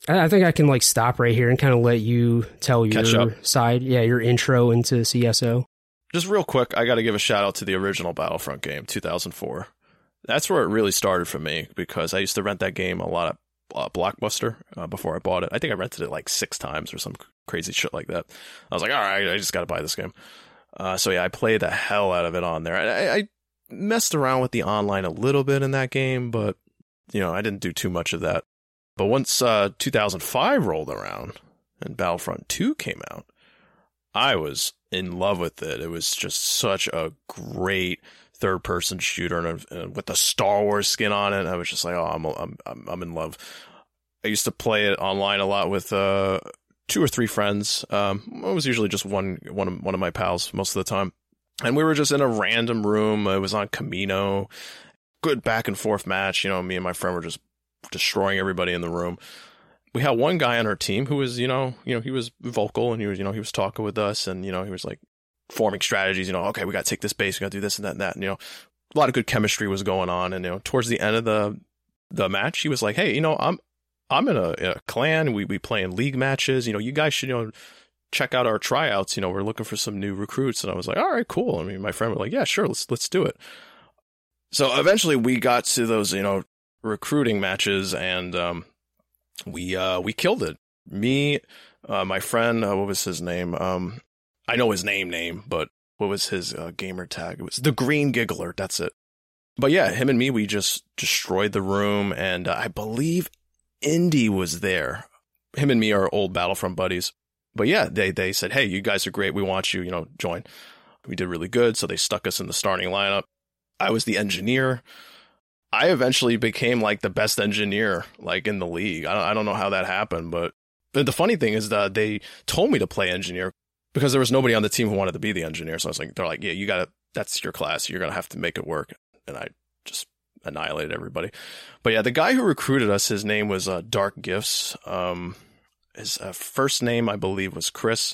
I think I can like stop right here and kind of let you tell Catch your side, yeah, your intro into CSO. Just real quick, I got to give a shout out to the original Battlefront game, 2004. That's where it really started for me because I used to rent that game a lot at uh, Blockbuster uh, before I bought it. I think I rented it like six times or some crazy shit like that. I was like, all right, I just got to buy this game. Uh, so yeah, I played the hell out of it on there. I, I messed around with the online a little bit in that game, but you know, I didn't do too much of that. But once uh, 2005 rolled around and Battlefront 2 came out, I was in love with it. It was just such a great third person shooter and, and with the Star Wars skin on it. I was just like, oh, I'm, I'm, I'm, in love. I used to play it online a lot with, uh, two or three friends. Um, it was usually just one, one of, one of my pals most of the time. And we were just in a random room. It was on Kamino. Good back and forth match. You know, me and my friend were just destroying everybody in the room. We had one guy on our team who was, you know, you know, he was vocal and he was, you know, he was talking with us and, you know, he was like forming strategies, you know, okay, we got to take this base, we got to do this and that and that. And, you know, a lot of good chemistry was going on. And, you know, towards the end of the, the match, he was like, Hey, you know, I'm, I'm in a, in a clan. We, we play in league matches. You know, you guys should, you know, check out our tryouts. You know, we're looking for some new recruits. And I was like, all right, cool. I mean, my friend was like, yeah, sure. Let's, let's do it. So eventually we got to those, you know, recruiting matches and, um, we, uh, we killed it. Me, uh, my friend, uh, what was his name? Um, I know his name name, but what was his uh, gamer tag? It was the Green Giggler. That's it. But yeah, him and me, we just destroyed the room, and uh, I believe Indy was there. Him and me are old Battlefront buddies. But yeah, they they said, "Hey, you guys are great. We want you. You know, join." We did really good, so they stuck us in the starting lineup. I was the engineer. I eventually became like the best engineer like in the league. I don't, I don't know how that happened, but, the funny thing is that they told me to play engineer because there was nobody on the team who wanted to be the engineer. So I was like, they're like, yeah, you got to, that's your class. You're going to have to make it work. And I just annihilated everybody. But yeah, the guy who recruited us, his name was uh, Dark Gifts. Um, his uh, first name, I believe, was Chris.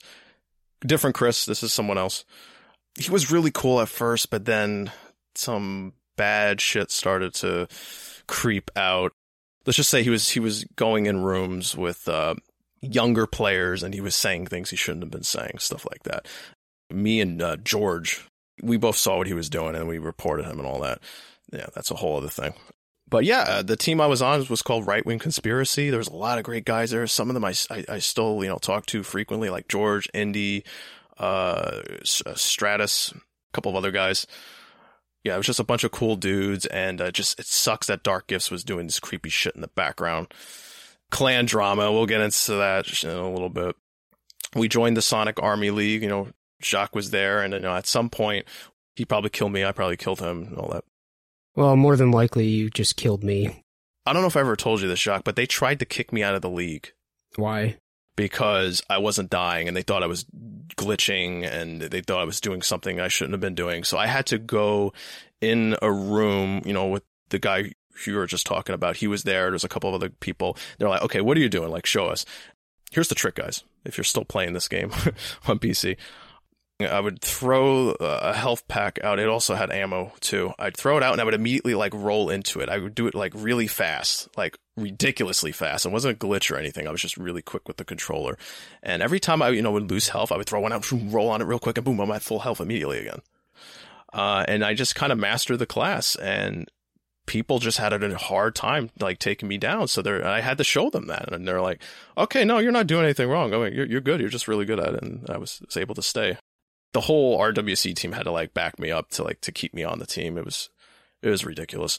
Different Chris. This is someone else. He was really cool at first, but then some bad shit started to creep out. Let's just say he was he was going in rooms with uh, younger players and he was saying things he shouldn't have been saying, stuff like that. Me and uh, George, we both saw what he was doing and we reported him and all that. Yeah, that's a whole other thing. But yeah, uh, the team I was on was called Right Wing Conspiracy. There was a lot of great guys there. Some of them I, I, I still, you know, talk to frequently, like George, Indy, uh, Stratus, a couple of other guys yeah, it was just a bunch of cool dudes, and uh, just it sucks that Dark Gifts was doing this creepy shit in the background. Clan drama, we'll get into that in a little bit. We joined the Sonic Army League. You know, Jacques was there, and you know, at some point, he probably killed me. I probably killed him, and all that. Well, more than likely, you just killed me. I don't know if I ever told you this, Jacques, but they tried to kick me out of the league. Why? Because I wasn't dying and they thought I was glitching and they thought I was doing something I shouldn't have been doing. So I had to go in a room, you know, with the guy you were just talking about. He was there. There's a couple of other people. They're like, okay, what are you doing? Like, show us. Here's the trick, guys. If you're still playing this game *laughs* on PC, I would throw a health pack out. It also had ammo too. I'd throw it out and I would immediately like roll into it. I would do it like really fast, like ridiculously fast. It wasn't a glitch or anything. I was just really quick with the controller. And every time I, you know, would lose health, I would throw one out, roll on it real quick and boom, I'm at full health immediately again. Uh, and I just kind of mastered the class and people just had a hard time like taking me down. So they I had to show them that. And they're like, okay, no, you're not doing anything wrong. I mean, you're, you're good. You're just really good at it. And I was, was able to stay the whole RWC team had to like back me up to like to keep me on the team. It was it was ridiculous.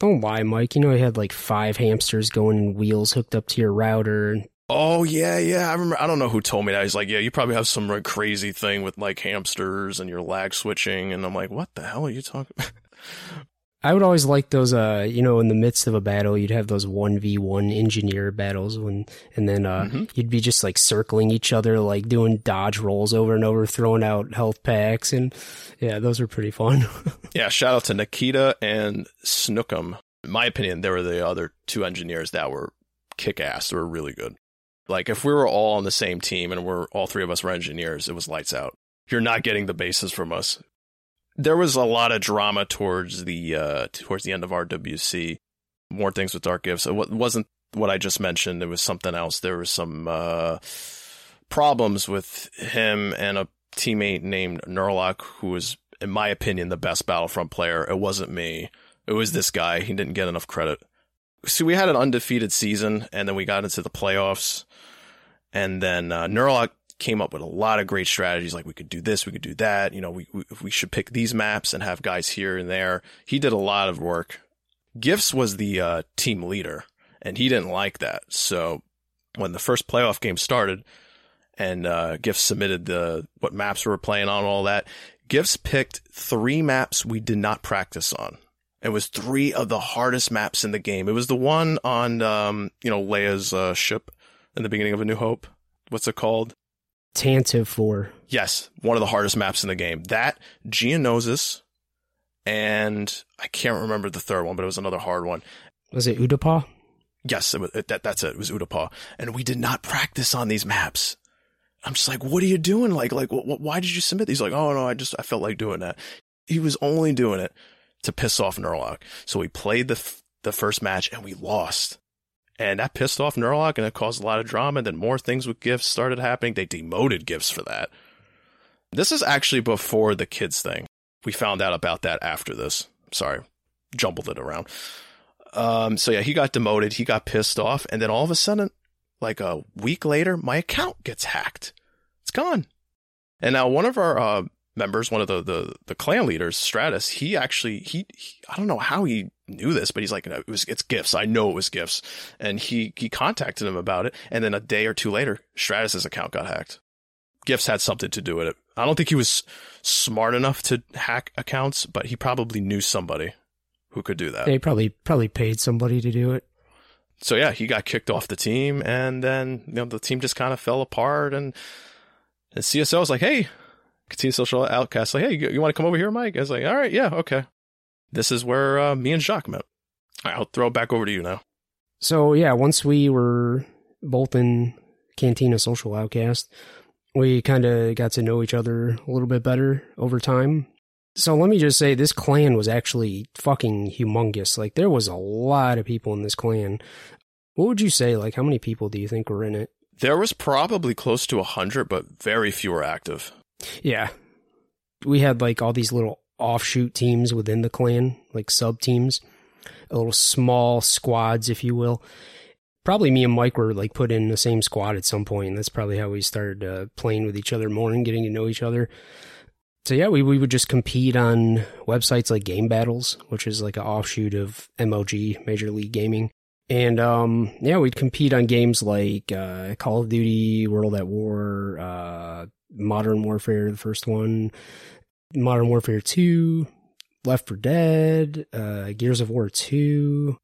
Don't lie, Mike. You know you had like five hamsters going in wheels hooked up to your router. Oh yeah, yeah. I remember. I don't know who told me that. He's like, yeah, you probably have some like, crazy thing with like hamsters and your lag switching. And I'm like, what the hell are you talking? *laughs* I would always like those, uh, you know, in the midst of a battle, you'd have those 1v1 engineer battles when, and then, uh, mm-hmm. you'd be just like circling each other, like doing dodge rolls over and over, throwing out health packs. And yeah, those are pretty fun. *laughs* yeah. Shout out to Nikita and Snookum. In my opinion, they were the other two engineers that were kick ass. They were really good. Like if we were all on the same team and we're all three of us were engineers, it was lights out. You're not getting the bases from us there was a lot of drama towards the uh, towards the end of RWC. More things with Dark Gifts. It wasn't what I just mentioned. It was something else. There was some uh, problems with him and a teammate named Nurlock, who was, in my opinion, the best Battlefront player. It wasn't me. It was this guy. He didn't get enough credit. So we had an undefeated season, and then we got into the playoffs. And then uh, Nurlock came up with a lot of great strategies. Like we could do this, we could do that. You know, we, we, we should pick these maps and have guys here and there. He did a lot of work. Gifts was the uh, team leader and he didn't like that. So when the first playoff game started and uh, Gifts submitted the what maps we were playing on, all that, Gifts picked three maps we did not practice on. It was three of the hardest maps in the game. It was the one on, um, you know, Leia's uh, ship in the beginning of A New Hope. What's it called? Tantive 4. Yes, one of the hardest maps in the game. That, Geonosis, and I can't remember the third one, but it was another hard one. Was it Utapau? Yes, it was, it, that, that's it. It was Utapau. And we did not practice on these maps. I'm just like, what are you doing? Like, like, wh- wh- why did you submit these? Like, oh no, I just, I felt like doing that. He was only doing it to piss off Nurlock. So we played the, f- the first match and we lost. And that pissed off Nurlock and it caused a lot of drama. And then more things with gifts started happening. They demoted gifts for that. This is actually before the kids thing. We found out about that after this. Sorry, jumbled it around. Um, so yeah, he got demoted. He got pissed off. And then all of a sudden, like a week later, my account gets hacked. It's gone. And now one of our, uh, members, one of the, the, the clan leaders, Stratus, he actually, he, he, I don't know how he knew this, but he's like, it was, it's gifts. I know it was gifts. And he, he contacted him about it. And then a day or two later, Stratus's account got hacked. Gifts had something to do with it. I don't think he was smart enough to hack accounts, but he probably knew somebody who could do that. They probably probably paid somebody to do it. So yeah, he got kicked off the team, and then you know the team just kind of fell apart. And the CSO was like, "Hey, Cantina Social Outcast, like, hey, you, you want to come over here, Mike?" I was like, "All right, yeah, okay." This is where uh, me and Jacques met. Right, I'll throw it back over to you now. So yeah, once we were both in Cantina Social Outcast, we kind of got to know each other a little bit better over time. So let me just say, this clan was actually fucking humongous. Like, there was a lot of people in this clan. What would you say? Like, how many people do you think were in it? There was probably close to a hundred, but very few were active. Yeah. We had like all these little offshoot teams within the clan, like sub teams, little small squads, if you will. Probably me and Mike were like put in the same squad at some point. That's probably how we started uh, playing with each other more and getting to know each other. So yeah, we, we would just compete on websites like Game Battles, which is like an offshoot of MLG, Major League Gaming. And um, yeah, we'd compete on games like uh, Call of Duty, World at War, uh, Modern Warfare, the first one, Modern Warfare 2, Left 4 Dead, uh, Gears of War 2.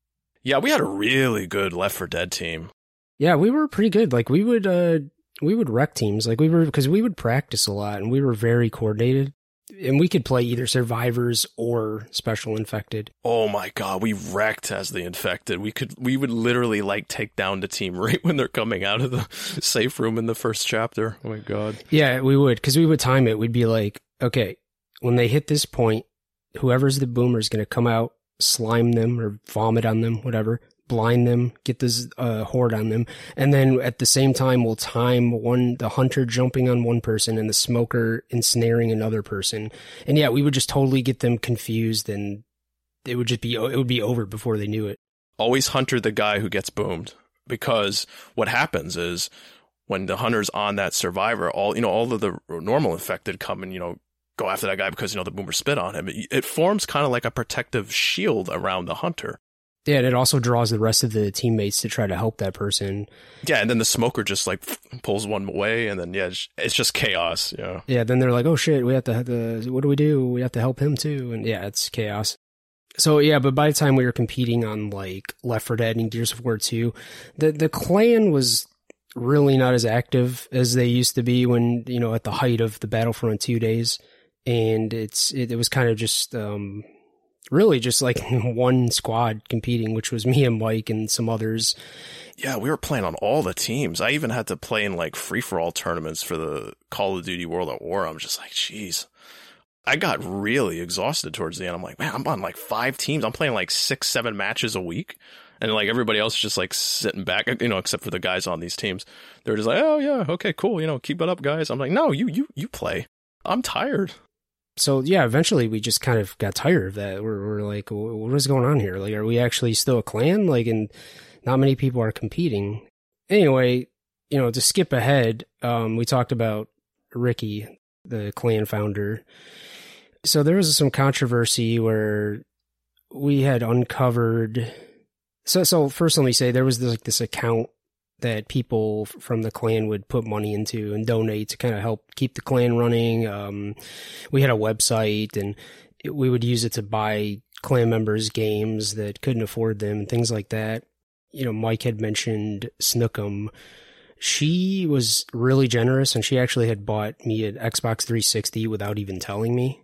Yeah, we had a really good Left 4 Dead team. Yeah, we were pretty good. Like we would uh we would wreck teams. Like we were because we would practice a lot and we were very coordinated. And we could play either survivors or special infected. Oh my god, we wrecked as the infected. We could we would literally like take down the team *laughs* right when they're coming out of the safe room in the first chapter. Oh my god. Yeah, we would because we would time it. We'd be like, okay, when they hit this point, whoever's the boomer is going to come out, slime them or vomit on them, whatever, blind them, get this uh, horde on them, and then at the same time we'll time one the hunter jumping on one person and the smoker ensnaring another person, and yeah, we would just totally get them confused, and it would just be it would be over before they knew it. Always hunter the guy who gets boomed because what happens is when the hunter's on that survivor, all you know, all of the normal infected come and you know go after that guy because you know the boomer spit on him. It, it forms kind of like a protective shield around the hunter. Yeah, and it also draws the rest of the teammates to try to help that person. Yeah, and then the smoker just like pulls one away, and then yeah, it's just chaos. Yeah. Yeah. Then they're like, "Oh shit, we have to. Have to what do we do? We have to help him too." And yeah, it's chaos. So yeah, but by the time we were competing on like Left 4 Dead and Gears of War 2, the the clan was really not as active as they used to be when you know at the height of the Battlefront 2 days, and it's it, it was kind of just um really just like *laughs* one squad competing, which was me and Mike and some others. Yeah, we were playing on all the teams. I even had to play in like free for all tournaments for the Call of Duty World at War. I'm just like, jeez. I got really exhausted towards the end. I'm like, man, I'm on like five teams. I'm playing like six, seven matches a week. And like everybody else is just like sitting back, you know, except for the guys on these teams. They're just like, oh yeah, okay, cool. You know, keep it up, guys. I'm like, no, you, you, you play. I'm tired so yeah, eventually we just kind of got tired of that. We're, we're like, what is going on here? Like, are we actually still a clan? Like, and not many people are competing. Anyway, you know, to skip ahead, um, we talked about Ricky, the clan founder. So there was some controversy where we had uncovered. So, so first, let me say there was this, like this account that people from the clan would put money into and donate to kind of help keep the clan running. Um, we had a website and we would use it to buy clan members games that couldn't afford them and things like that. You know, Mike had mentioned Snookum. She was really generous and she actually had bought me an Xbox 360 without even telling me.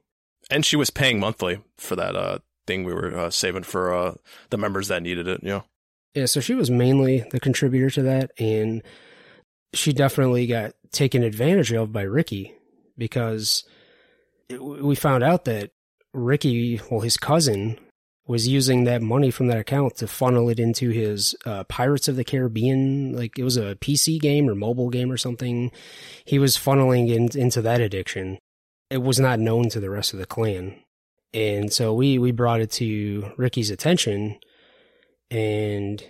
And she was paying monthly for that uh, thing we were uh, saving for uh, the members that needed it, you know? Yeah, so she was mainly the contributor to that, and she definitely got taken advantage of by Ricky because we found out that Ricky, well, his cousin, was using that money from that account to funnel it into his uh, Pirates of the Caribbean, like it was a PC game or mobile game or something. He was funneling in, into that addiction. It was not known to the rest of the clan, and so we we brought it to Ricky's attention and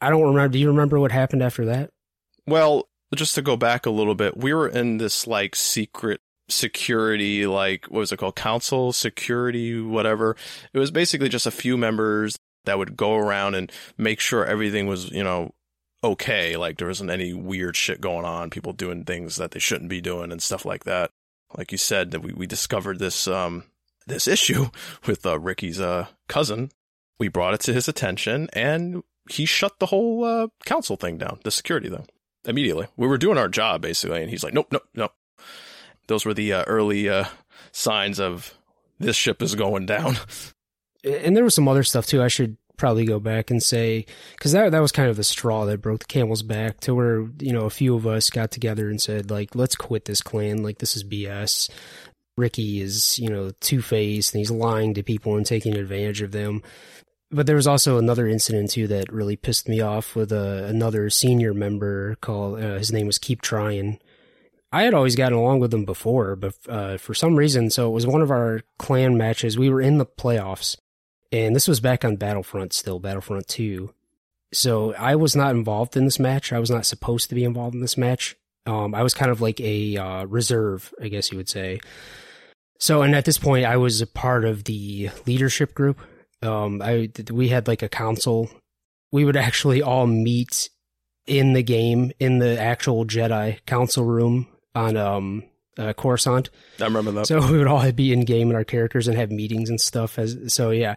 I don't remember. Do you remember what happened after that? Well, just to go back a little bit, we were in this like secret security, like what was it called? Council security, whatever. It was basically just a few members that would go around and make sure everything was, you know, okay. Like there wasn't any weird shit going on, people doing things that they shouldn't be doing and stuff like that. like you said, that we, we discovered this um this *laughs* issue with uh, Ricky's uh cousin. We brought it to his attention, and he shut the whole uh, council thing down, the security thing, immediately. We were doing our job basically, and he's like, "Nope, nope, nope." Those were the uh, early uh, signs of this ship is going down. *laughs* And there was some other stuff too. I should probably go back and say because that that was kind of the straw that broke the camel's back to where you know a few of us got together and said like let's quit this clan like this is BS. Ricky is you know two faced and he's lying to people and taking advantage of them. But there was also another incident too that really pissed me off with uh, another senior member called uh, his name was Keep Trying. I had always gotten along with him before, but uh, for some reason, so it was one of our clan matches. We were in the playoffs, and this was back on Battlefront still, Battlefront 2. So I was not involved in this match. I was not supposed to be involved in this match. Um, I was kind of like a uh, reserve, I guess you would say. So, and at this point, I was a part of the leadership group. Um, I we had like a council. We would actually all meet in the game in the actual Jedi council room on um uh, Coruscant. I remember that. So *laughs* we would all be in game and our characters and have meetings and stuff. As so, yeah.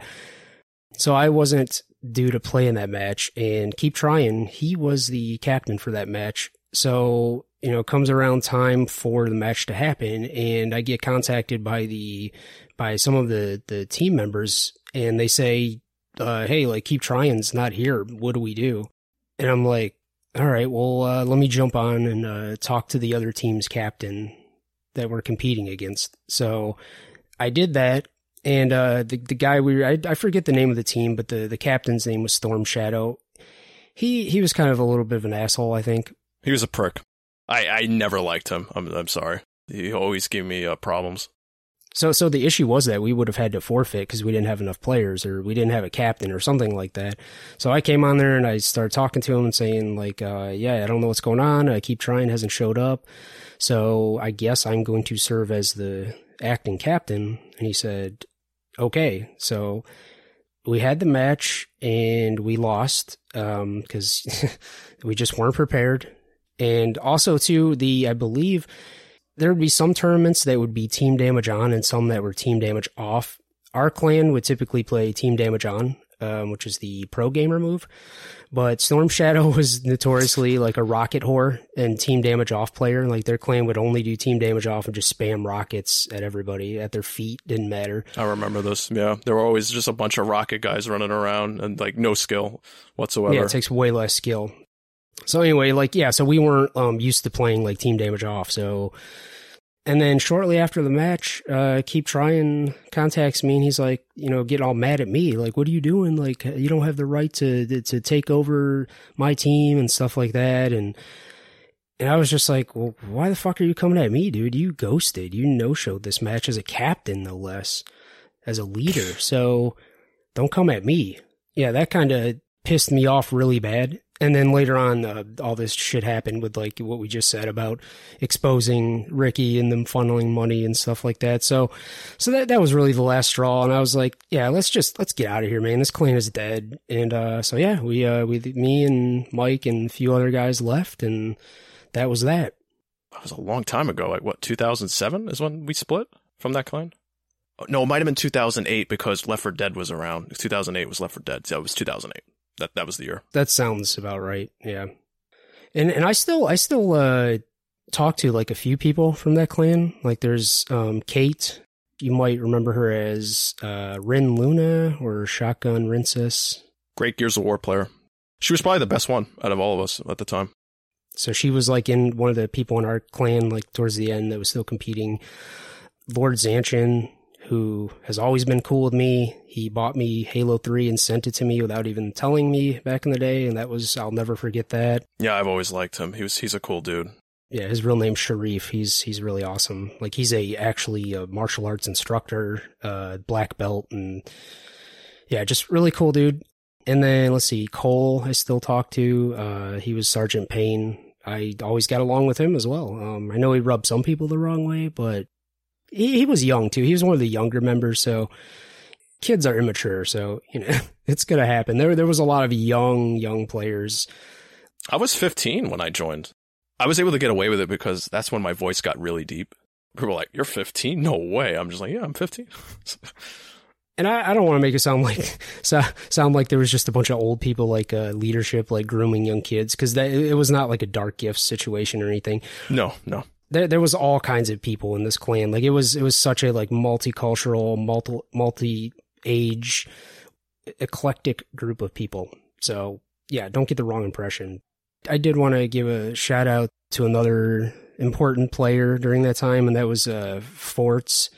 So I wasn't due to play in that match, and keep trying. He was the captain for that match. So you know, comes around time for the match to happen, and I get contacted by the by some of the the team members, and they say, uh, "Hey, like keep trying. It's not here. What do we do?" And I'm like, "All right, well, uh, let me jump on and uh, talk to the other team's captain that we're competing against." So I did that, and uh, the the guy we I, I forget the name of the team, but the the captain's name was Storm Shadow. He he was kind of a little bit of an asshole, I think. He was a prick. I, I never liked him. I'm I'm sorry. He always gave me uh, problems. So so the issue was that we would have had to forfeit because we didn't have enough players or we didn't have a captain or something like that. So I came on there and I started talking to him and saying like, uh, yeah, I don't know what's going on. I keep trying, hasn't showed up. So I guess I'm going to serve as the acting captain. And he said, okay. So we had the match and we lost because um, *laughs* we just weren't prepared. And also, too, the I believe there would be some tournaments that would be team damage on and some that were team damage off. Our clan would typically play team damage on, um, which is the pro gamer move. But Storm Shadow *laughs* was notoriously like a rocket whore and team damage off player. Like their clan would only do team damage off and just spam rockets at everybody at their feet. Didn't matter. I remember this. Yeah, there were always just a bunch of rocket guys running around and like no skill whatsoever. Yeah, it takes way less skill. So anyway, like yeah, so we weren't um, used to playing like team damage off. So, and then shortly after the match, uh, keep trying contacts me, and he's like, you know, getting all mad at me, like, what are you doing? Like, you don't have the right to to take over my team and stuff like that, and. And I was just like, well, why the fuck are you coming at me, dude? You ghosted. You no showed this match as a captain, no less, as a leader. So don't come at me. Yeah, that kind of pissed me off really bad and then later on, uh, all this shit happened with like what we just said about exposing Ricky and them funneling money and stuff like that. So, so that that was really the last straw. And I was like, yeah, let's just let's get out of here, man. This clan is dead. And uh, so yeah, we uh, we me and Mike and a few other guys left, and that was that. That was a long time ago. Like what, 2007 is when we split from that clan. No, it might have been 2008 because Left 4 Dead was around. 2008 was Left 4 Dead. So it was 2008 that that was the year. That sounds about right. Yeah. And and I still I still uh talk to like a few people from that clan. Like there's um Kate. You might remember her as uh Rin Luna or Shotgun Rincess. Great Gears of War player. She was probably the best one out of all of us at the time. So she was like in one of the people in our clan, like towards the end, that was still competing. Lord Zanchin, who has always been cool with me. He bought me Halo 3 and sent it to me without even telling me back in the day, and that was I'll never forget that. Yeah, I've always liked him. He was he's a cool dude. Yeah, his real name's Sharif. He's he's really awesome. Like he's a actually a martial arts instructor, uh black belt and yeah, just really cool dude. And then let's see, Cole I still talk to. Uh he was Sergeant Payne. I always got along with him as well. Um I know he rubbed some people the wrong way, but he, he was young too. He was one of the younger members, so kids are immature, so you know *laughs* it's gonna happen. There there was a lot of young young players. I was 15 when I joined. I was able to get away with it because that's when my voice got really deep. People were like, "You're 15? No way!" I'm just like, "Yeah, I'm 15." *laughs* and I, I don't want to make it sound like *laughs* so, sound like there was just a bunch of old people like uh, leadership, like grooming young kids, because it was not like a dark gift situation or anything. No, no. There, there was all kinds of people in this clan. Like it was, it was such a like multicultural, multi, multi age, eclectic group of people. So yeah, don't get the wrong impression. I did want to give a shout out to another important player during that time, and that was uh, Forts.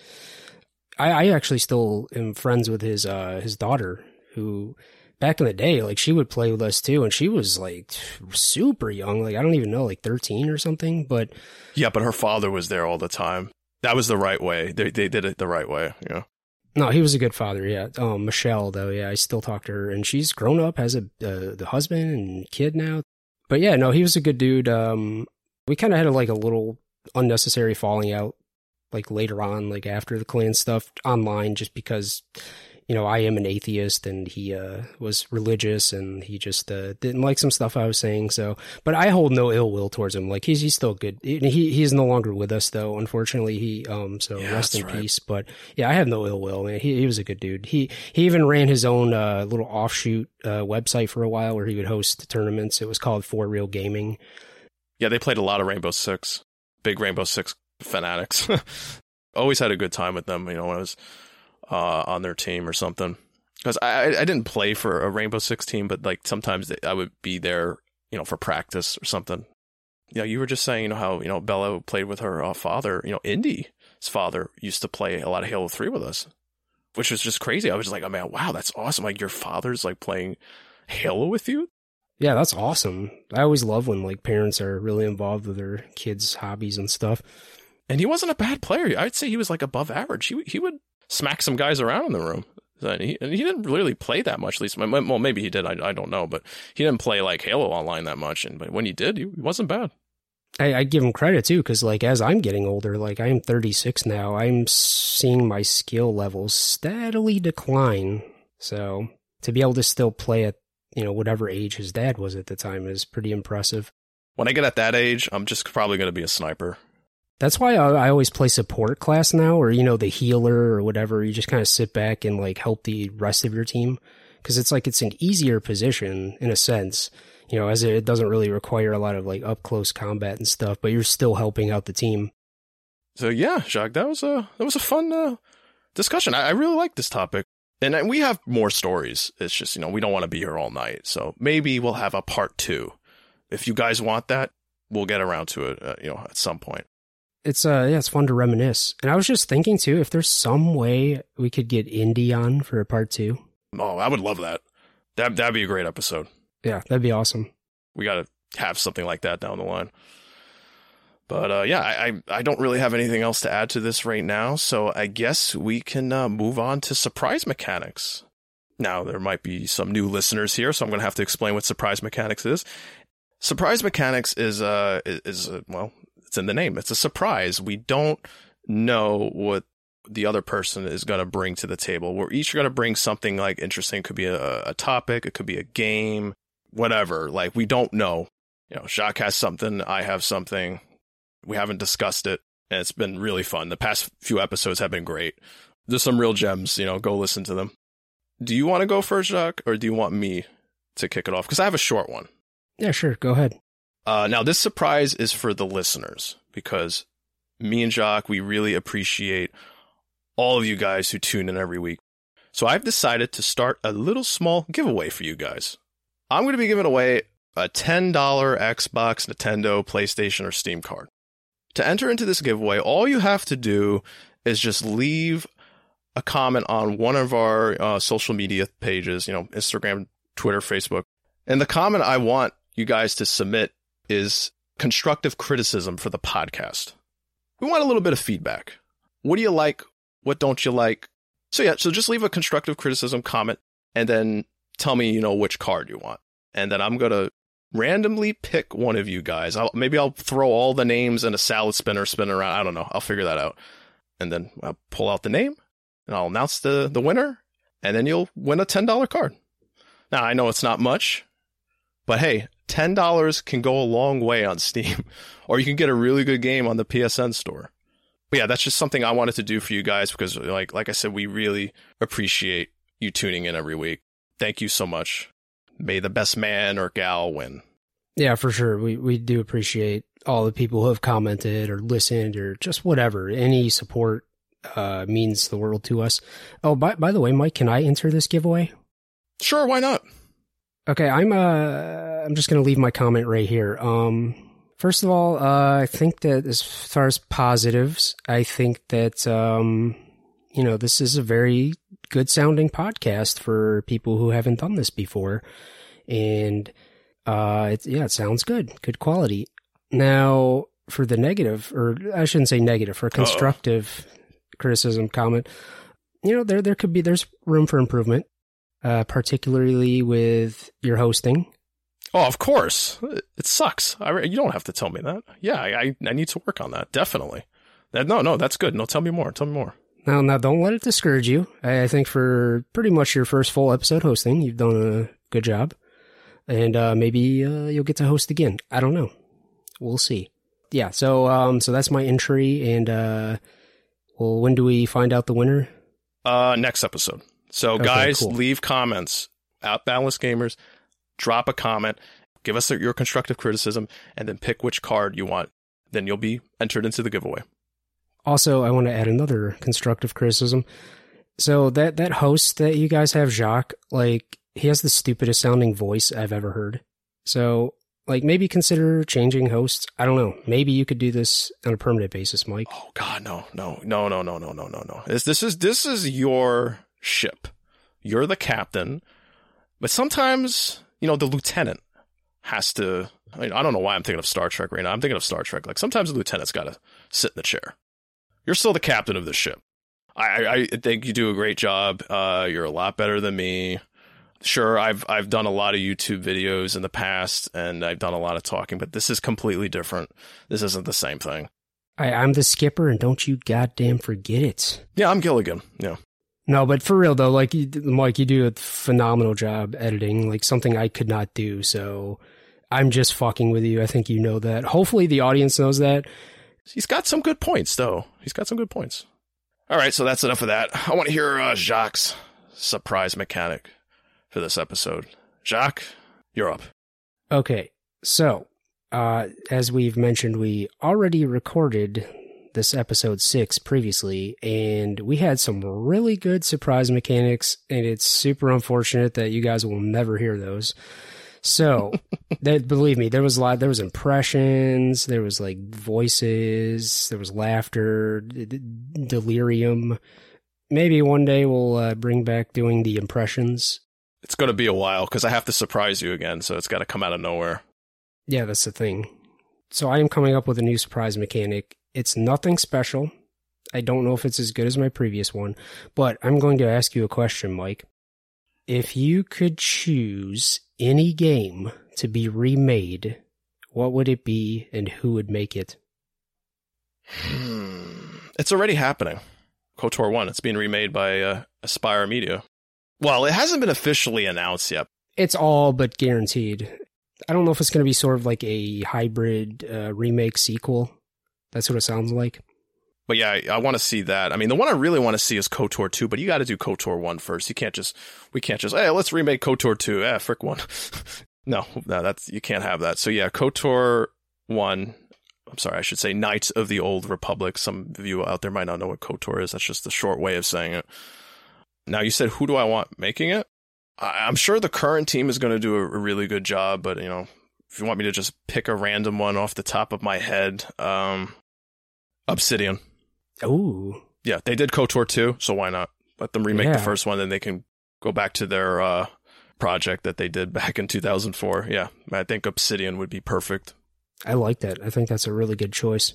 I, I actually still am friends with his uh, his daughter, who back in the day, like she would play with us too, and she was like super young, like I don't even know, like thirteen or something. But yeah, but her father was there all the time. That was the right way. They they did it the right way. Yeah. No, he was a good father. Yeah. Um, Michelle though, yeah, I still talk to her, and she's grown up, has a uh, the husband and kid now. But yeah, no, he was a good dude. Um, we kind of had a, like a little unnecessary falling out like later on, like after the clan stuff online, just because you know I am an atheist and he uh, was religious and he just uh, didn't like some stuff I was saying. So, but I hold no ill will towards him. Like he's he's still good. He he's no longer with us though. Unfortunately, he um so yeah, rest in right. peace. But yeah, I have no ill will. Man, he he was a good dude. He he even ran his own uh, little offshoot uh, website for a while where he would host tournaments. It was called For Real Gaming. Yeah, they played a lot of Rainbow Six. Big Rainbow Six fanatics. *laughs* Always had a good time with them, you know, when I was uh, on their team or something. Because I, I didn't play for a Rainbow Six team, but like sometimes I would be there, you know, for practice or something. Yeah, you, know, you were just saying, you know, how, you know, Bella played with her uh, father. You know, Indy's father used to play a lot of Halo 3 with us, which was just crazy. I was just like, oh man, wow, that's awesome. Like your father's like playing Halo with you? Yeah, that's awesome. I always love when like parents are really involved with their kids' hobbies and stuff. And he wasn't a bad player. I'd say he was like above average. He he would smack some guys around in the room. And he, and he didn't really play that much. At least, well, maybe he did. I, I don't know, but he didn't play like Halo Online that much. And but when he did, he wasn't bad. I, I give him credit too, because like as I'm getting older, like I'm 36 now, I'm seeing my skill levels steadily decline. So to be able to still play at you know whatever age his dad was at the time is pretty impressive. When I get at that age, I'm just probably going to be a sniper. That's why I, I, always play support class now, or you know, the healer or whatever. You just kind of sit back and like help the rest of your team because it's like it's an easier position in a sense, you know, as it doesn't really require a lot of like up close combat and stuff, but you're still helping out the team. So yeah, Jacques, that was a that was a fun uh, discussion. I, I really like this topic, and we have more stories. It's just you know we don't want to be here all night, so maybe we'll have a part two. If you guys want that, we'll get around to it, uh, you know, at some point it's uh yeah, it's fun to reminisce. And I was just thinking too, if there's some way we could get Indy on for a part two. Oh, I would love that. That that'd be a great episode. Yeah, that'd be awesome. We got to have something like that down the line. But uh, yeah, I, I don't really have anything else to add to this right now, so I guess we can uh, move on to surprise mechanics. Now there might be some new listeners here, so I'm going to have to explain what surprise mechanics is. Surprise mechanics is uh is, is uh, well it's in the name. It's a surprise. We don't know what the other person is going to bring to the table. We're each going to bring something like interesting. It could be a, a topic. It could be a game, whatever. Like we don't know. You know, Jacques has something. I have something. We haven't discussed it. And it's been really fun. The past few episodes have been great. There's some real gems, you know, go listen to them. Do you want to go first, Jacques, or do you want me to kick it off? Because I have a short one. Yeah, sure. Go ahead. Uh, now, this surprise is for the listeners because me and Jacques, we really appreciate all of you guys who tune in every week. So I've decided to start a little small giveaway for you guys. I'm going to be giving away a $10 Xbox, Nintendo, PlayStation, or Steam card. To enter into this giveaway, all you have to do is just leave a comment on one of our uh, social media pages, you know, Instagram, Twitter, Facebook. And the comment I want you guys to submit is constructive criticism for the podcast. We want a little bit of feedback. What do you like? What don't you like? So yeah, so just leave a constructive criticism comment and then tell me, you know, which card you want. And then I'm going to randomly pick one of you guys. I'll, maybe I'll throw all the names in a salad spinner, spin around. I don't know. I'll figure that out. And then I'll pull out the name and I'll announce the, the winner and then you'll win a $10 card. Now I know it's not much, but hey, $10 can go a long way on Steam, *laughs* or you can get a really good game on the PSN store. But yeah, that's just something I wanted to do for you guys because like like I said, we really appreciate you tuning in every week. Thank you so much. May the best man or gal win. Yeah, for sure. We we do appreciate all the people who have commented or listened or just whatever. Any support uh, means the world to us. Oh, by by the way, Mike, can I enter this giveaway? Sure, why not? Okay, I'm uh I'm just gonna leave my comment right here. Um first of all, uh I think that as far as positives, I think that um you know, this is a very good sounding podcast for people who haven't done this before. And uh it, yeah, it sounds good. Good quality. Now for the negative, or I shouldn't say negative, for constructive Uh-oh. criticism comment, you know, there there could be there's room for improvement uh, particularly with your hosting. Oh, of course. It sucks. I, you don't have to tell me that. Yeah, I, I need to work on that. Definitely. That, no, no, that's good. No, tell me more. Tell me more. Now, now, don't let it discourage you. I, I think for pretty much your first full episode hosting, you've done a good job, and uh, maybe uh, you'll get to host again. I don't know. We'll see. Yeah. So, um, so that's my entry, and uh, well, when do we find out the winner? Uh, next episode. So, okay, guys, cool. leave comments. Out Boundless Gamers, drop a comment, give us your constructive criticism, and then pick which card you want. Then you'll be entered into the giveaway. Also, I want to add another constructive criticism. So that that host that you guys have, Jacques, like he has the stupidest sounding voice I've ever heard. So like maybe consider changing hosts. I don't know. Maybe you could do this on a permanent basis, Mike. Oh God, no, no, no, no, no, no, no, no, no. This this is this is your ship. You're the captain, but sometimes, you know, the lieutenant has to. I, mean, I don't know why I'm thinking of Star Trek right now. I'm thinking of Star Trek. Like sometimes the lieutenant's got to sit in the chair. You're still the captain of the ship. I, I, I think you do a great job. Uh, you're a lot better than me. Sure, I've I've done a lot of YouTube videos in the past, and I've done a lot of talking, but this is completely different. This isn't the same thing. I, I'm the skipper, and don't you goddamn forget it. Yeah, I'm Gilligan. Yeah. No, but for real though, like Mike, you do a phenomenal job editing, like something I could not do. So I'm just fucking with you. I think you know that. Hopefully the audience knows that. He's got some good points though. He's got some good points. All right, so that's enough of that. I want to hear uh, Jacques' surprise mechanic for this episode. Jacques, you're up. Okay, so uh, as we've mentioned, we already recorded this episode six previously, and we had some really good surprise mechanics, and it's super unfortunate that you guys will never hear those. So, *laughs* that believe me, there was a lot. There was impressions, there was like voices, there was laughter, d- delirium. Maybe one day we'll uh, bring back doing the impressions. It's going to be a while because I have to surprise you again, so it's got to come out of nowhere. Yeah, that's the thing. So I am coming up with a new surprise mechanic, it's nothing special. I don't know if it's as good as my previous one, but I'm going to ask you a question, Mike. If you could choose any game to be remade, what would it be and who would make it? Hmm. It's already happening. KOTOR 1, it's being remade by uh, Aspyr Media. Well, it hasn't been officially announced yet. It's all but guaranteed. I don't know if it's going to be sort of like a hybrid uh, remake sequel that's what it sounds like. But yeah, I, I want to see that. I mean, the one I really want to see is KOTOR 2, but you got to do KOTOR 1 first. You can't just, we can't just, hey, let's remake KOTOR 2. Eh, frick 1. *laughs* no, no, that's, you can't have that. So yeah, KOTOR 1, I'm sorry, I should say Knights of the Old Republic. Some of you out there might not know what KOTOR is. That's just the short way of saying it. Now, you said, who do I want making it? I'm sure the current team is going to do a really good job, but, you know, if you want me to just pick a random one off the top of my head, um, Obsidian. Ooh. Yeah, they did KOTOR 2, so why not? Let them remake yeah. the first one, then they can go back to their uh, project that they did *laughs* back in 2004. Yeah, I think Obsidian would be perfect. I like that. I think that's a really good choice.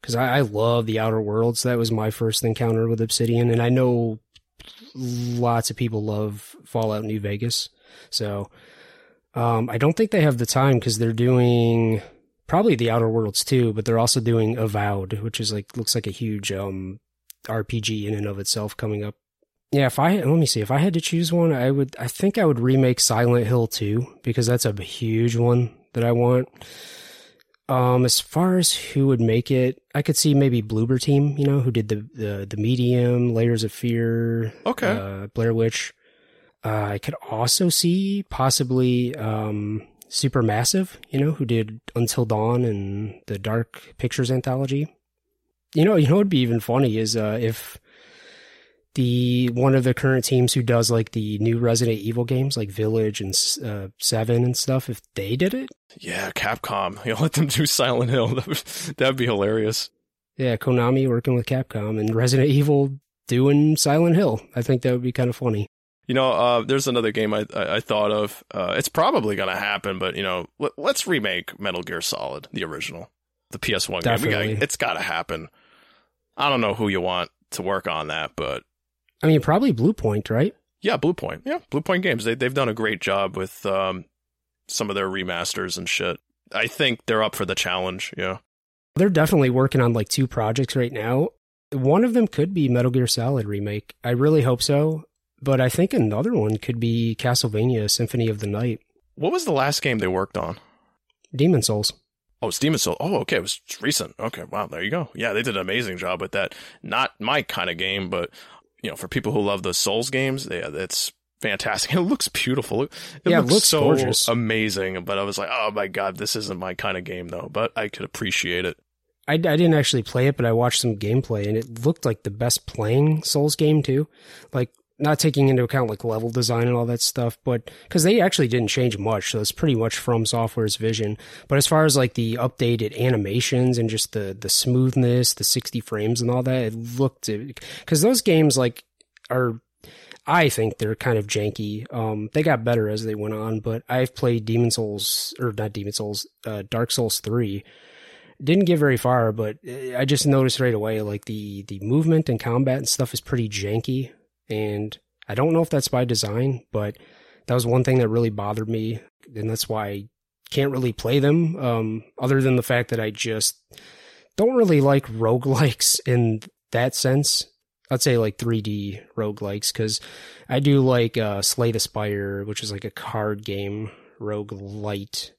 Because I, I love the Outer Worlds. That was my first encounter with Obsidian, and I know lots of people love Fallout New Vegas. So um, I don't think they have the time because they're doing probably the Outer Worlds too, but they're also doing Avowed, which is like looks like a huge um RPG in and of itself coming up. Yeah, if I let me see, if I had to choose one, I would I think I would remake Silent Hill 2 because that's a huge one that I want. Um, as far as who would make it, I could see maybe Bloober Team, you know, who did the the, the Medium, Layers of Fear, Okay. uh, Blair Witch. Uh, I could also see possibly um, Supermassive, you know, who did Until Dawn and the Dark Pictures anthology. You know, you know, what'd be even funny is uh, if the one of the current teams who does like the new Resident Evil games, like Village and uh, Seven and stuff, if they did it, Yeah, Capcom. *laughs* You know, let them do Silent Hill. *laughs* That'd be hilarious. yeah, Konami working with Capcom and Resident Evil doing Silent Hill. I think that would be kind of funny. You know, uh, there's another game I I, I thought of. Uh, it's probably gonna happen, but you know, let, let's remake Metal Gear Solid, the original, the PS1 game. We Definitely. got, it's got to happen. I don't know who you want to work on that, but I mean, probably Bluepoint, right? yeah, Bluepoint. Yeah, Bluepoint Games. They they've done a great job with um, some of their remasters and shit. I think they're up for the challenge. Yeah. They're definitely working on like two projects right now. One of them could be Metal Gear Solid remake. I really hope so. But I think another one could be Castlevania Symphony of the Night. What was the last game they worked on? Demon's Souls. Oh, it's Demon's Souls. Oh, okay. It was recent. Okay. Wow. There you go. Yeah, they did an amazing job with that. Not my kind of game, but you know, for people who love the Souls games, yeah, it's fantastic. *laughs* It looks beautiful. It, Yeah, looks, looks so gorgeous. amazing. But I was like, oh my god, this isn't my kind of game though. But I could appreciate it. I, I didn't actually play it, but I watched some gameplay and it looked like the best playing Souls game too. Like, not taking into account like level design and all that stuff, but because they actually didn't change much, so it's pretty much FromSoftware's vision. But as far as like the updated animations and just the the smoothness, the sixty frames and all that, it looked because those games like are. I think they're kind of janky. Um, they got better as they went on, but I've played Demon's Souls or not Demon's Souls, uh, Dark Souls three, didn't get very far, but I just noticed right away like the the movement and combat and stuff is pretty janky, and I don't know if that's by design, but that was one thing that really bothered me, and that's why I can't really play them. Um, other than the fact that I just don't really like roguelikes in that sense. I'd say like 3D roguelikes because I do like uh, Slay the Spire, which is like a card game roguelite.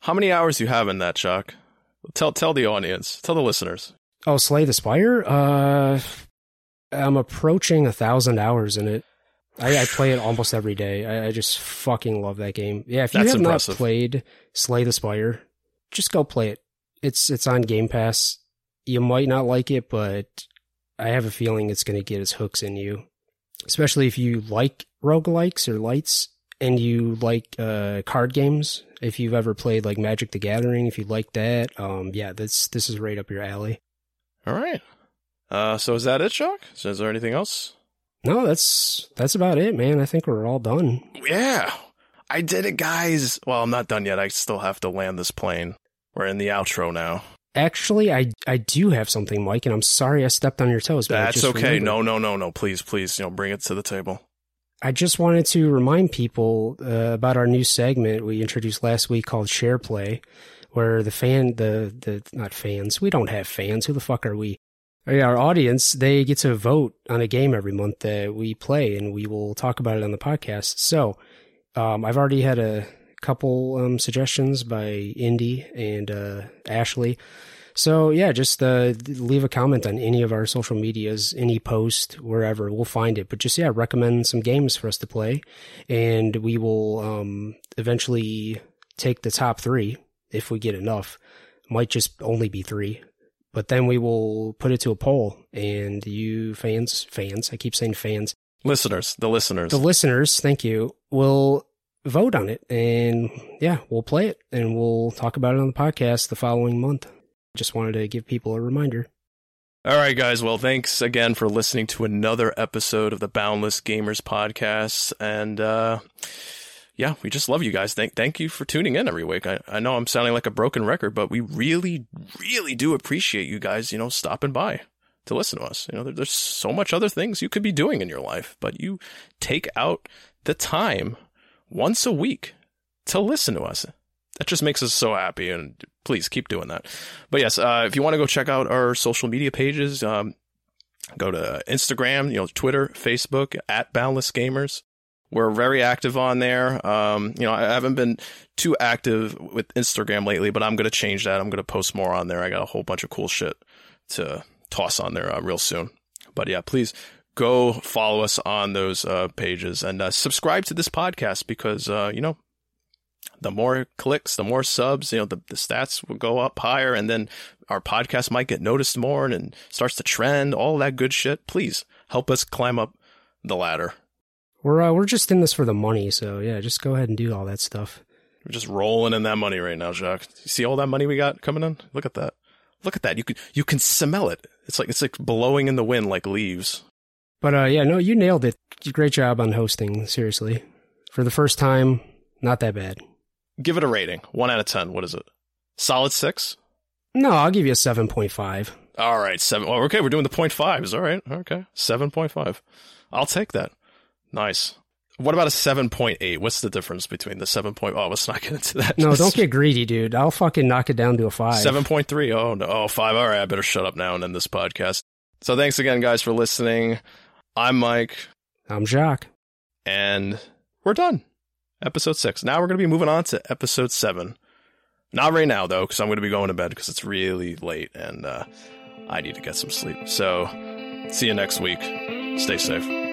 How many hours you have in that, Chuck? Tell tell the audience, tell the listeners. Oh, Slay the Spire? Uh, I'm approaching a thousand hours in it. I, I play it almost every day. I, I just fucking love that game. Yeah, if you That's have impressive. not played Slay the Spire, just go play it. It's it's on Game Pass. You might not like it, but I have a feeling it's going to get its hooks in you. Especially if you like roguelikes or lights and you like uh, card games. If you've ever played like Magic the Gathering, if you like that, um, yeah, this this is right up your alley. All right. Uh, so is that it, Chuck? So is there anything else? No, that's that's about it, man. I think we're all done. Yeah, I did it, guys. Well, I'm not done yet. I still have to land this plane. We're in the outro now. Actually, I I do have something, Mike, and I'm sorry I stepped on your toes. That's okay. remembered. No, no, no, no. Please, please, you know, bring it to the table. I just wanted to remind people uh, about our new segment we introduced last week called Share Play, where the fan, the the not fans, we don't have fans. Who the fuck are we? Our audience, they get to vote on a game every month that we play, and we will talk about it on the podcast. So, um, I've already had a couple um, suggestions by Indy and uh, Ashley. So yeah, just uh, leave a comment on any of our social medias, any post, wherever we'll find it. But just yeah, recommend some games for us to play, and we will um, eventually take the top three if we get enough. Might just only be three, but then we will put it to a poll, and you fans, fans, I keep saying fans, Listeners, the listeners. the listeners, thank you, will vote on it, and yeah, we'll play it, and we'll talk about it on the podcast the following month. Just wanted to give people a reminder. All right, guys. Well, thanks again for listening to another episode of the Boundless Gamers podcast. And uh, yeah, we just love you guys. Thank thank you for tuning in every week. I, I know I'm sounding like a broken record, but we really, really do appreciate you guys, you know, stopping by to listen to us. You know, there, there's so much other things you could be doing in your life, but you take out the time once a week to listen to us. That just makes us so happy, and please keep doing that. But yes, uh, if you want to go check out our social media pages, um, go to Instagram, you know, Twitter, Facebook at Boundless Gamers. We're very active on there. Um, you know, I haven't been too active with Instagram lately, but I'm going to change that. I'm going to post more on there. I got a whole bunch of cool shit to toss on there uh, real soon. But yeah, please go follow us on those uh, pages and uh, subscribe to this podcast because uh, you know the more clicks, the more subs, you know, the, the stats will go up higher, and then our podcast might get noticed more and, and starts to trend. All that good shit. Please help us climb up the ladder. We're uh, we're just in this for the money, so yeah, just go ahead and do all that stuff. We're just rolling in that money right now, Jacques. You see all that money we got coming in? Look at that. Look at that. You can you can smell it. It's like it's like blowing in the wind like leaves. But uh, yeah, no, you nailed it. Great job on hosting. Seriously, for the first time, not that bad. Give it a rating. One out of ten. What is it? Solid six. No, I'll give you a seven point five. All right, seven. Oh, okay, we're doing the point fives. All right, okay, seven point five. I'll take that. Nice. What about a seven point eight? What's the difference between the seven point? Oh, let's not get into that. No, don't *laughs* get greedy, dude. I'll fucking knock it down to a five. Seven point three. Oh no, oh five. All right, I better shut up now and end this podcast. So thanks again, guys, for listening. I'm Mike. I'm Jacques. And we're done. Episode six. Now we're going to be moving on to episode seven. Not right now, though, because I'm going to be going to bed because it's really late and uh, I need to get some sleep. So see you next week. Stay safe.